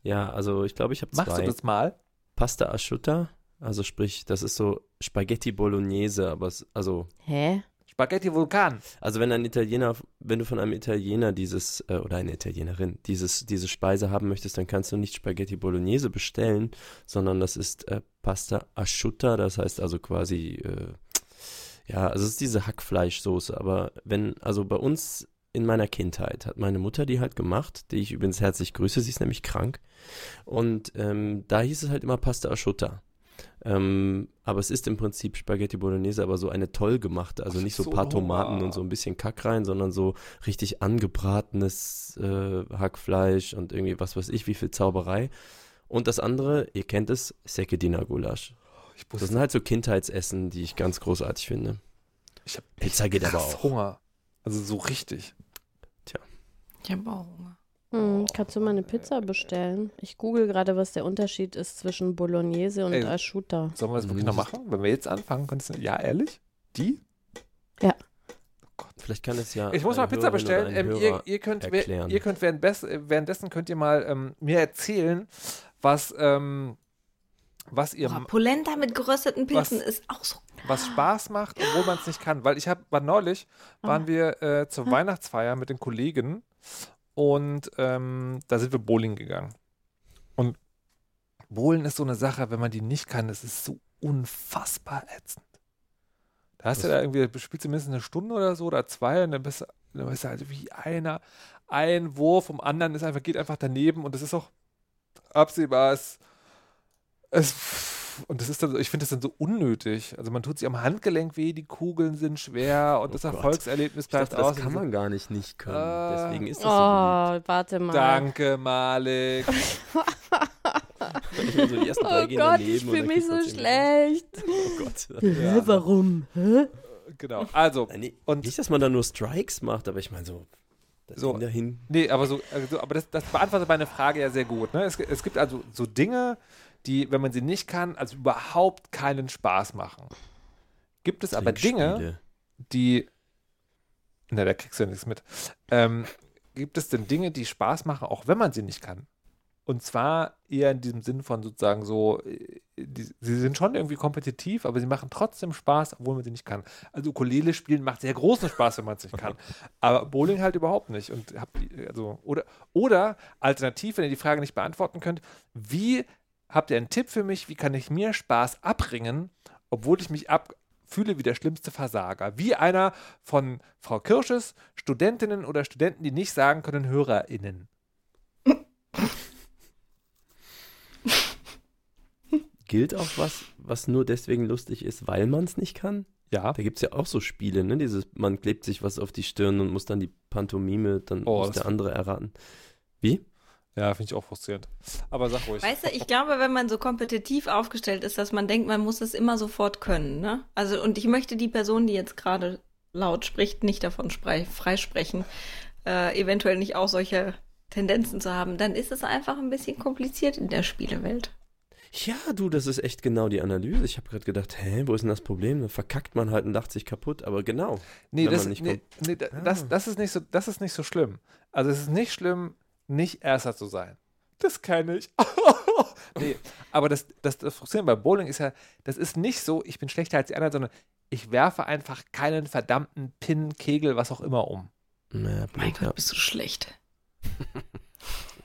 Ja, also ich glaube, ich habe Machst du zwei. das mal? Pasta Asciutta, also sprich, das ist so Spaghetti Bolognese, aber es, also Hä? Spaghetti Vulkan. Also wenn ein Italiener, wenn du von einem Italiener dieses, äh, oder eine Italienerin, dieses, diese Speise haben möchtest, dann kannst du nicht Spaghetti Bolognese bestellen, sondern das ist äh, Pasta Asciutta, das heißt also quasi, äh, ja, also es ist diese Hackfleischsoße, aber wenn, also bei uns in meiner Kindheit hat meine Mutter die halt gemacht, die ich übrigens herzlich grüße, sie ist nämlich krank und ähm, da hieß es halt immer Pasta Asciutta. Ähm, aber es ist im Prinzip Spaghetti Bolognese, aber so eine toll gemachte, also Ach, nicht so so paar Tomaten Hunger. und so ein bisschen Kack rein, sondern so richtig angebratenes äh, Hackfleisch und irgendwie was weiß ich, wie viel Zauberei. Und das andere, ihr kennt es, Sekedina Gulasch. Ich Das sind halt so Kindheitsessen, die ich ganz großartig finde. ich hab Pizza geht aber auch. Hunger. Also so richtig. Ich habe auch Hunger. Hm, kannst du mal eine Pizza bestellen? Ich google gerade, was der Unterschied ist zwischen Bolognese und Ey. Asciutta. Sollen wir das wirklich noch machen? Wenn wir jetzt anfangen, könntest du. Ja, ehrlich? Die? Vielleicht kann es ja. Ich muss mal Pizza Hörerin bestellen. Ähm, ihr, ihr könnt, erklären. ihr könnt währenddes, währenddessen könnt ihr mal ähm, mir erzählen, was, ähm, was ihr Boah, Polenta mit gerösteten Pilzen Was- ist auch so. was Spaß macht, obwohl man es nicht kann. Weil ich habe, war neulich, waren wir äh, zur Weihnachtsfeier mit den Kollegen und ähm, da sind wir Bowling gegangen. Und Bowlen ist so eine Sache, wenn man die nicht kann, das ist so unfassbar ätzend. Da hast du da irgendwie, du spielst zumindest eine Stunde oder so oder zwei und dann bist, du- dann bist du halt wie einer, ein Wurf vom anderen ist einfach, geht einfach daneben und das ist auch absehbar. Es, es, und das ist dann, so- ich finde das dann so unnötig. Also man tut sich am Handgelenk weh, die Kugeln sind schwer und Oh das Gott. Erfolgserlebnis Ich dachte, bleibt aus. das kann man gar nicht nicht können. Ah. Deswegen ist das so Oh, warte mal. Danke, Malik. so die ersten drei Oh gehen Gott, daneben ich fühle mich so schlecht. Oh Gott. (laughs) Hä, warum? Hä? Genau. Also, Nein, nee, Und- nicht, dass man da nur Strikes macht, aber ich meine so, So. Dahin. Nee, aber so, also, aber das, das beantwortet meine Frage ja sehr gut. Ne? Es, es gibt also so Dinge, die, wenn man sie nicht kann, also überhaupt keinen Spaß machen. Gibt es aber Dinge, die. Na, da kriegst du ja nichts mit. Ähm, gibt es denn Dinge, die Spaß machen, auch wenn man sie nicht kann? Und zwar eher in diesem Sinn von sozusagen so, äh, die, sie sind schon irgendwie kompetitiv, aber sie machen trotzdem Spaß, obwohl man sie nicht kann. Also Ukulele spielen macht sehr großen Spaß, wenn man es nicht kann. (laughs) Aber Bowling halt überhaupt nicht. Und habt also, oder, oder alternativ, wenn ihr die Frage nicht beantworten könnt, wie habt ihr einen Tipp für mich, wie kann ich mir Spaß abringen, obwohl ich mich ab fühle wie der schlimmste Versager? Wie einer von Frau Kirsches Studentinnen oder Studenten, die nicht sagen können, HörerInnen. Gilt auch was, was nur deswegen lustig ist, weil man es nicht kann? Ja. Da gibt es ja auch so Spiele, ne? Dieses, man klebt sich was auf die Stirn und muss dann die Pantomime, dann Oh, muss der andere erraten. Wie? Ja, finde ich auch frustrierend. Aber sag ruhig. Weißt du, ich glaube, wenn man so kompetitiv aufgestellt ist, dass man denkt, man muss es immer sofort können, ne? Also, und ich möchte die Person, die jetzt gerade laut spricht, nicht davon freisprechen, äh, eventuell nicht auch solche Tendenzen zu haben, dann ist es einfach ein bisschen kompliziert in der Spielewelt. Ja, du, das ist echt genau die Analyse. Ich habe gerade gedacht, hä, wo ist denn das Problem? Dann verkackt man halt und lacht sich kaputt. Aber genau. Nee, das, nee, nee, da- das, das, ist nicht so, das ist nicht so schlimm. Also es ist nicht schlimm, nicht Erster zu sein. Das kenne ich. (laughs) nee, aber das, das, das Frustrierende bei Bowling ist ja, das ist nicht so, ich bin schlechter als die anderen, sondern ich werfe einfach keinen verdammten Pin, Kegel, was auch immer um. Na, Mein. Gott, bist du schlecht. (laughs)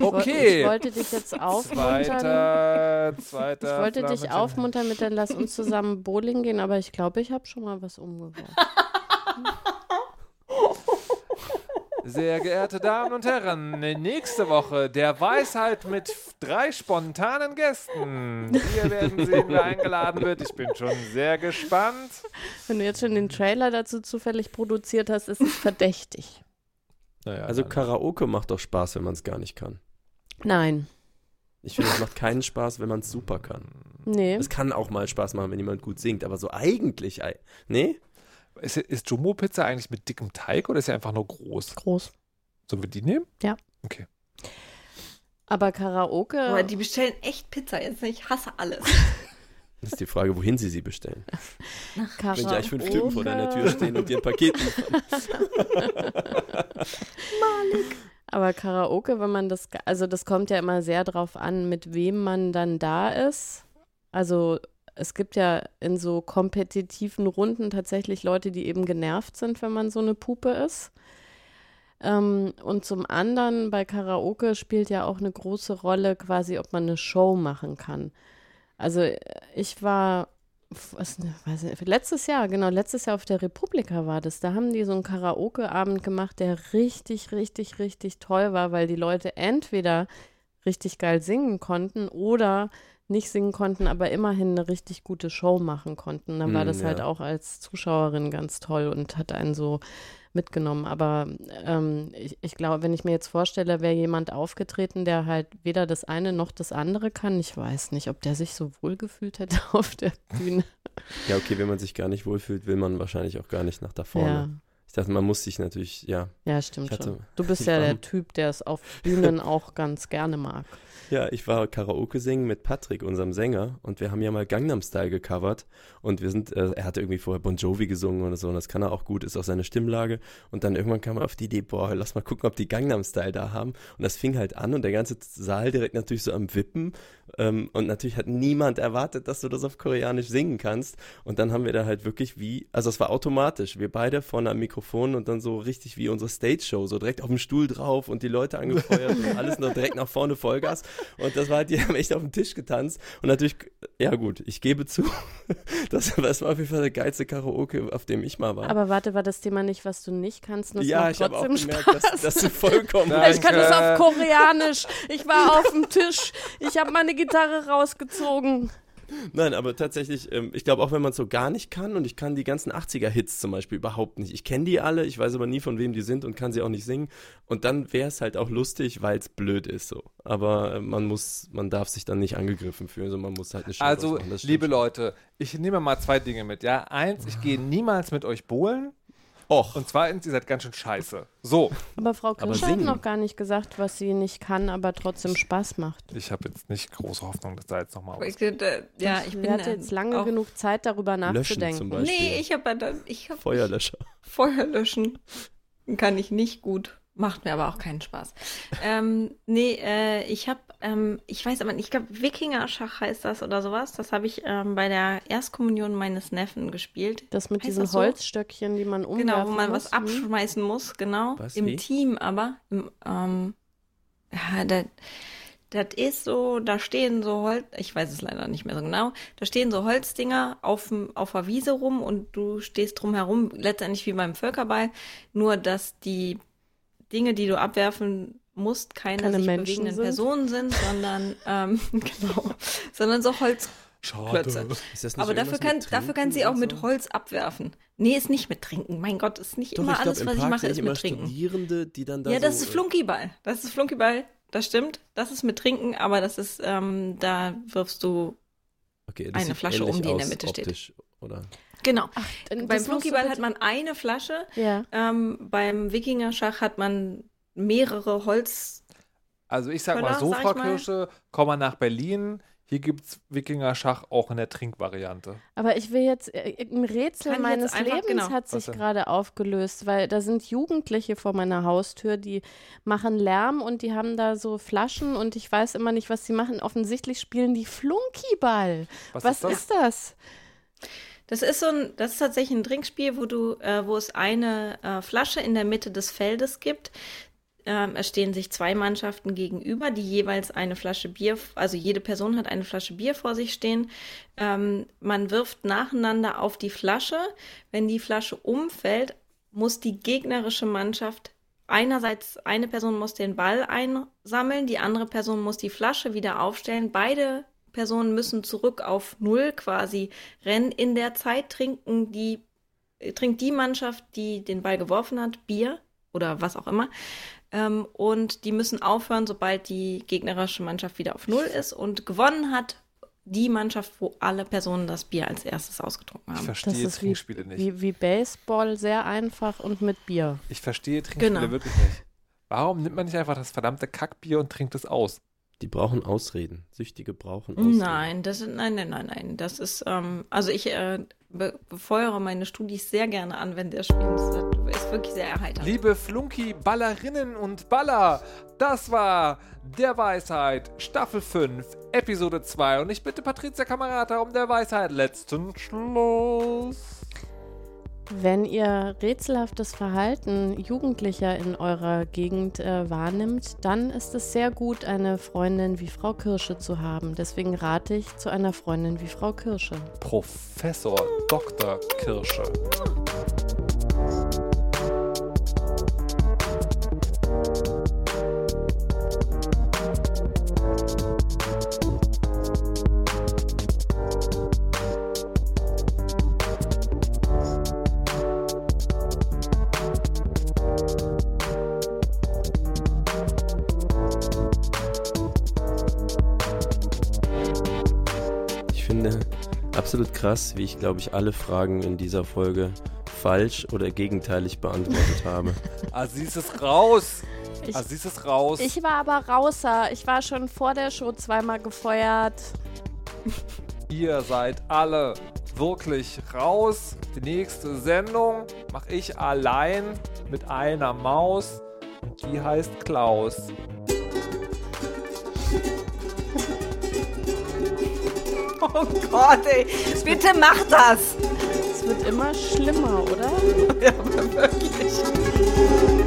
Okay. Ich wollte dich jetzt (laughs) aufmuntern. Zweiter, zweiter. Ich wollte dich aufmuntern mit der Lass uns zusammen Bowling gehen, aber ich glaube, ich habe schon mal was umgeworfen. Sehr geehrte Damen und Herren, nächste Woche der Weisheit mit drei spontanen Gästen. Wir werden sehen, wer eingeladen wird. Ich bin schon sehr gespannt. Wenn du jetzt schon den Trailer dazu zufällig produziert hast, ist es verdächtig. Naja, Also Karaoke macht doch Spaß, wenn man es gar nicht kann. Nein. Ich finde, es macht keinen Spaß, wenn man es super kann. Nee. Es kann auch mal Spaß machen, wenn jemand gut singt, aber so eigentlich, ei- nee? Ist, ist Jumbo-Pizza eigentlich mit dickem Teig oder ist sie einfach nur groß? Groß. Sollen wir die nehmen? Aber Karaoke. Aber die bestellen echt Pizza jetzt. Ich hasse alles. (laughs) Das ist die Frage, wohin sie sie bestellen. Karaoke. Wenn gleich fünf Typen vor deiner Tür stehen und dir ein Paket liefern. (laughs) Aber Karaoke, wenn man das, also das kommt ja immer sehr drauf an, mit wem man dann da ist. Also es gibt ja in so kompetitiven Runden tatsächlich Leute, die eben genervt sind, wenn man so eine Pupe ist. Ähm, und zum anderen bei Karaoke spielt ja auch eine große Rolle quasi, ob man eine Show machen kann. Also äh, ich war was, ich, letztes Jahr, genau, letztes Jahr auf der Republika war das. Da haben die so einen Karaoke-Abend gemacht, der richtig, richtig, richtig toll war, weil die Leute entweder richtig geil singen konnten oder nicht singen konnten, aber immerhin eine richtig gute Show machen konnten. Dann war Mm, das halt ja. auch als Zuschauerin ganz toll und hat einen so mitgenommen. Aber ähm, ich, ich glaube, wenn ich mir jetzt vorstelle, wäre jemand aufgetreten, der halt weder das eine noch das andere kann, ich weiß nicht, ob der sich so wohl gefühlt hätte (laughs) auf der Bühne. Ja, okay, wenn man sich gar nicht wohlfühlt, will man wahrscheinlich auch gar nicht nach da vorne. Ich dachte, man muss sich natürlich, ja. Ja, stimmt hatte- schon. Du bist (laughs) ja war- der Typ, der es auf Bühnen (laughs) auch ganz gerne mag. Ja, ich war Karaoke singen mit Patrick, unserem Sänger, und wir haben ja mal Gangnam Style gecovert und wir sind, äh, er hatte irgendwie vorher Bon Jovi gesungen oder so und das kann er auch gut, ist auch seine Stimmlage. Und dann irgendwann kam er auf die Idee, boah, lass mal gucken, ob die Gangnam Style da haben. Und das fing halt an und der ganze Saal direkt natürlich so am Wippen. Ähm, und natürlich hat niemand erwartet, dass du das auf Koreanisch singen kannst. Und dann haben wir da halt wirklich wie, also es war automatisch, wir beide vorne am Mikrofon und dann so richtig wie unsere Stage-Show, so direkt auf dem Stuhl drauf und die Leute angefeuert und alles noch direkt nach vorne Vollgas. Und das war halt, die haben echt auf dem Tisch getanzt. Und natürlich, ja gut, ich gebe zu, (laughs) das, (laughs) das war auf jeden Fall der geilste Karaoke, auf dem ich mal war. Aber warte, war das Thema nicht, was du nicht kannst? und ja, ich habe auch trotzdem gemerkt, Spaß. dass, dass du vollkommen. Nein. Ich kann das auf Danke. Koreanisch. Ich war auf dem Tisch. Ich habe meine Gitarre rausgezogen. Nein, aber tatsächlich, ähm, ich glaube auch, wenn man es so gar nicht kann und ich kann die ganzen 80er-Hits zum Beispiel überhaupt nicht. Ich kenne die alle, ich weiß aber nie, von wem die sind und kann sie auch nicht singen. Und dann wäre es halt auch lustig, weil es blöd ist so. Aber äh, man muss, man darf sich dann nicht angegriffen fühlen, sondern man muss halt eine Show Also, liebe. Leute, ich nehme mal zwei Dinge mit. Ja, eins, ich gehe niemals mit euch bowlen. Och, Und zweitens, ihr seid ganz schön scheiße. So, Aber Frau Kirscher hat noch gar nicht gesagt, was sie nicht kann, aber trotzdem Spaß macht. ich habe jetzt nicht große Hoffnung, dass da jetzt nochmal was. Ich, äh, ja, ich bin hatte äh, jetzt lange genug Zeit, darüber nachzudenken. Nee, ich habe ich hab Feuerlöscher. Feuer löschen. Kann ich nicht gut. Macht mir aber auch keinen Spaß. ähm, nee, äh, ich habe, ähm, ich weiß aber nicht, ich glaube Wikinger-Schach heißt das oder sowas. Das habe ich ähm, bei der Erstkommunion meines Neffen gespielt. Das mit Heißt diesen das so? Holzstöckchen, die man umwerfen Genau, wo man muss. was abschmeißen muss, genau. Was, Im wie? Team aber. Im, ähm, ja, das, das ist so, da stehen so Holz, ich weiß es leider nicht mehr so genau, da stehen so Holzdinger auf, auf der Wiese rum und du stehst drum herum, letztendlich wie beim Völkerball, nur dass die Dinge, die du abwerfen musst, keine, Keine sich Menschen bewegenden sind. Personen sind, sondern, ähm, (laughs) genau, sondern so Holzklötze. Ist das nicht Aber dafür kann, dafür kann sie auch mit? Holz abwerfen. Nee, ist nicht mit Trinken. Mein Gott, ist nicht Doch, immer ich alles, glaub, was ich mache, ist mit Trinken. Studierende, die dann da Ja, das so, ist Flunkyball. Das ist Flunkyball. Das stimmt. Das ist mit Trinken, aber das ist, ähm, da wirfst du, äh, okay, das eine Flasche, um die in der Mitte steht. optisch, Oder? Genau. Dann- Beim Flunkyball hat man eine Flasche. Ja. Ähm, beim Wikingerschach hat man mehrere Holz. Also ich sag mal Köller, so, sag Frau ich mal. Kirsche, komm mal nach Berlin. Hier gibt's Wikinger-Schach auch in der Trinkvariante. Aber ich will jetzt, äh, ein Rätsel Kann meines einfach- Lebens genau. hat sich gerade aufgelöst, weil da sind Jugendliche vor meiner Haustür, die machen Lärm und die haben da so Flaschen und ich weiß immer nicht, was sie machen. Offensichtlich spielen die Flunkyball. Was, Was ist das? ist das? Das ist so ein, das ist tatsächlich ein Trinkspiel, wo du, äh, wo es eine äh, Flasche in der Mitte des Feldes gibt. Ähm, es stehen sich zwei Mannschaften gegenüber, die jeweils eine Flasche Bier, also jede Person hat eine Flasche Bier vor sich stehen. Ähm, man wirft nacheinander auf die Flasche. Wenn die Flasche umfällt, muss die gegnerische Mannschaft einerseits eine Person muss den Ball einsammeln, die andere Person muss die Flasche wieder aufstellen. Beide Personen müssen zurück auf Null quasi rennen. In der Zeit trinken die, äh, trinkt die Mannschaft, die den Ball geworfen hat, Bier oder was auch immer. Ähm, und die müssen aufhören, sobald die gegnerische Mannschaft wieder auf Null ist. Und gewonnen hat die Mannschaft, wo alle Personen das Bier als erstes ausgetrunken Ich haben. verstehe Das ist wie, Trinkspiele nicht. wie, wie Baseball, sehr einfach und mit Bier. Ich verstehe Trinkspiele Genau. wirklich nicht. Warum nimmt man nicht einfach das verdammte Kackbier und trinkt es aus? Die brauchen Ausreden. Süchtige brauchen Ausreden. Nein, das ist, nein, nein, nein, nein. Das ist, ähm, also ich äh, be befeuere meine Studis sehr gerne an, wenn der spielt. Das ist wirklich sehr erheiternd. Liebe Flunky-Ballerinnen und Baller, das war Der Weisheit, Staffel 5, Episode 2. Und ich bitte Patricia Kamerata um der Weisheit letzten Schluss. Wenn ihr rätselhaftes Verhalten Jugendlicher in eurer Gegend äh, wahrnimmt, dann ist es sehr gut, eine Freundin wie Frau Kirsche zu haben. Deswegen rate ich zu einer Freundin wie Frau Kirsche. Professor Dr. Kirsche. Krass, wie ich glaube ich alle Fragen in dieser Folge falsch oder gegenteilig beantwortet habe. (laughs) Aziz ist raus. Ich- Aziz ist raus. Ich war aber rauser. Ich war schon vor der Show zweimal gefeuert. Ihr seid alle wirklich raus. Die nächste Sendung mache ich allein mit einer Maus und die heißt Klaus. Oh Gott, ey. Bitte mach das. Es wird immer schlimmer, oder? (laughs) Ja, wirklich.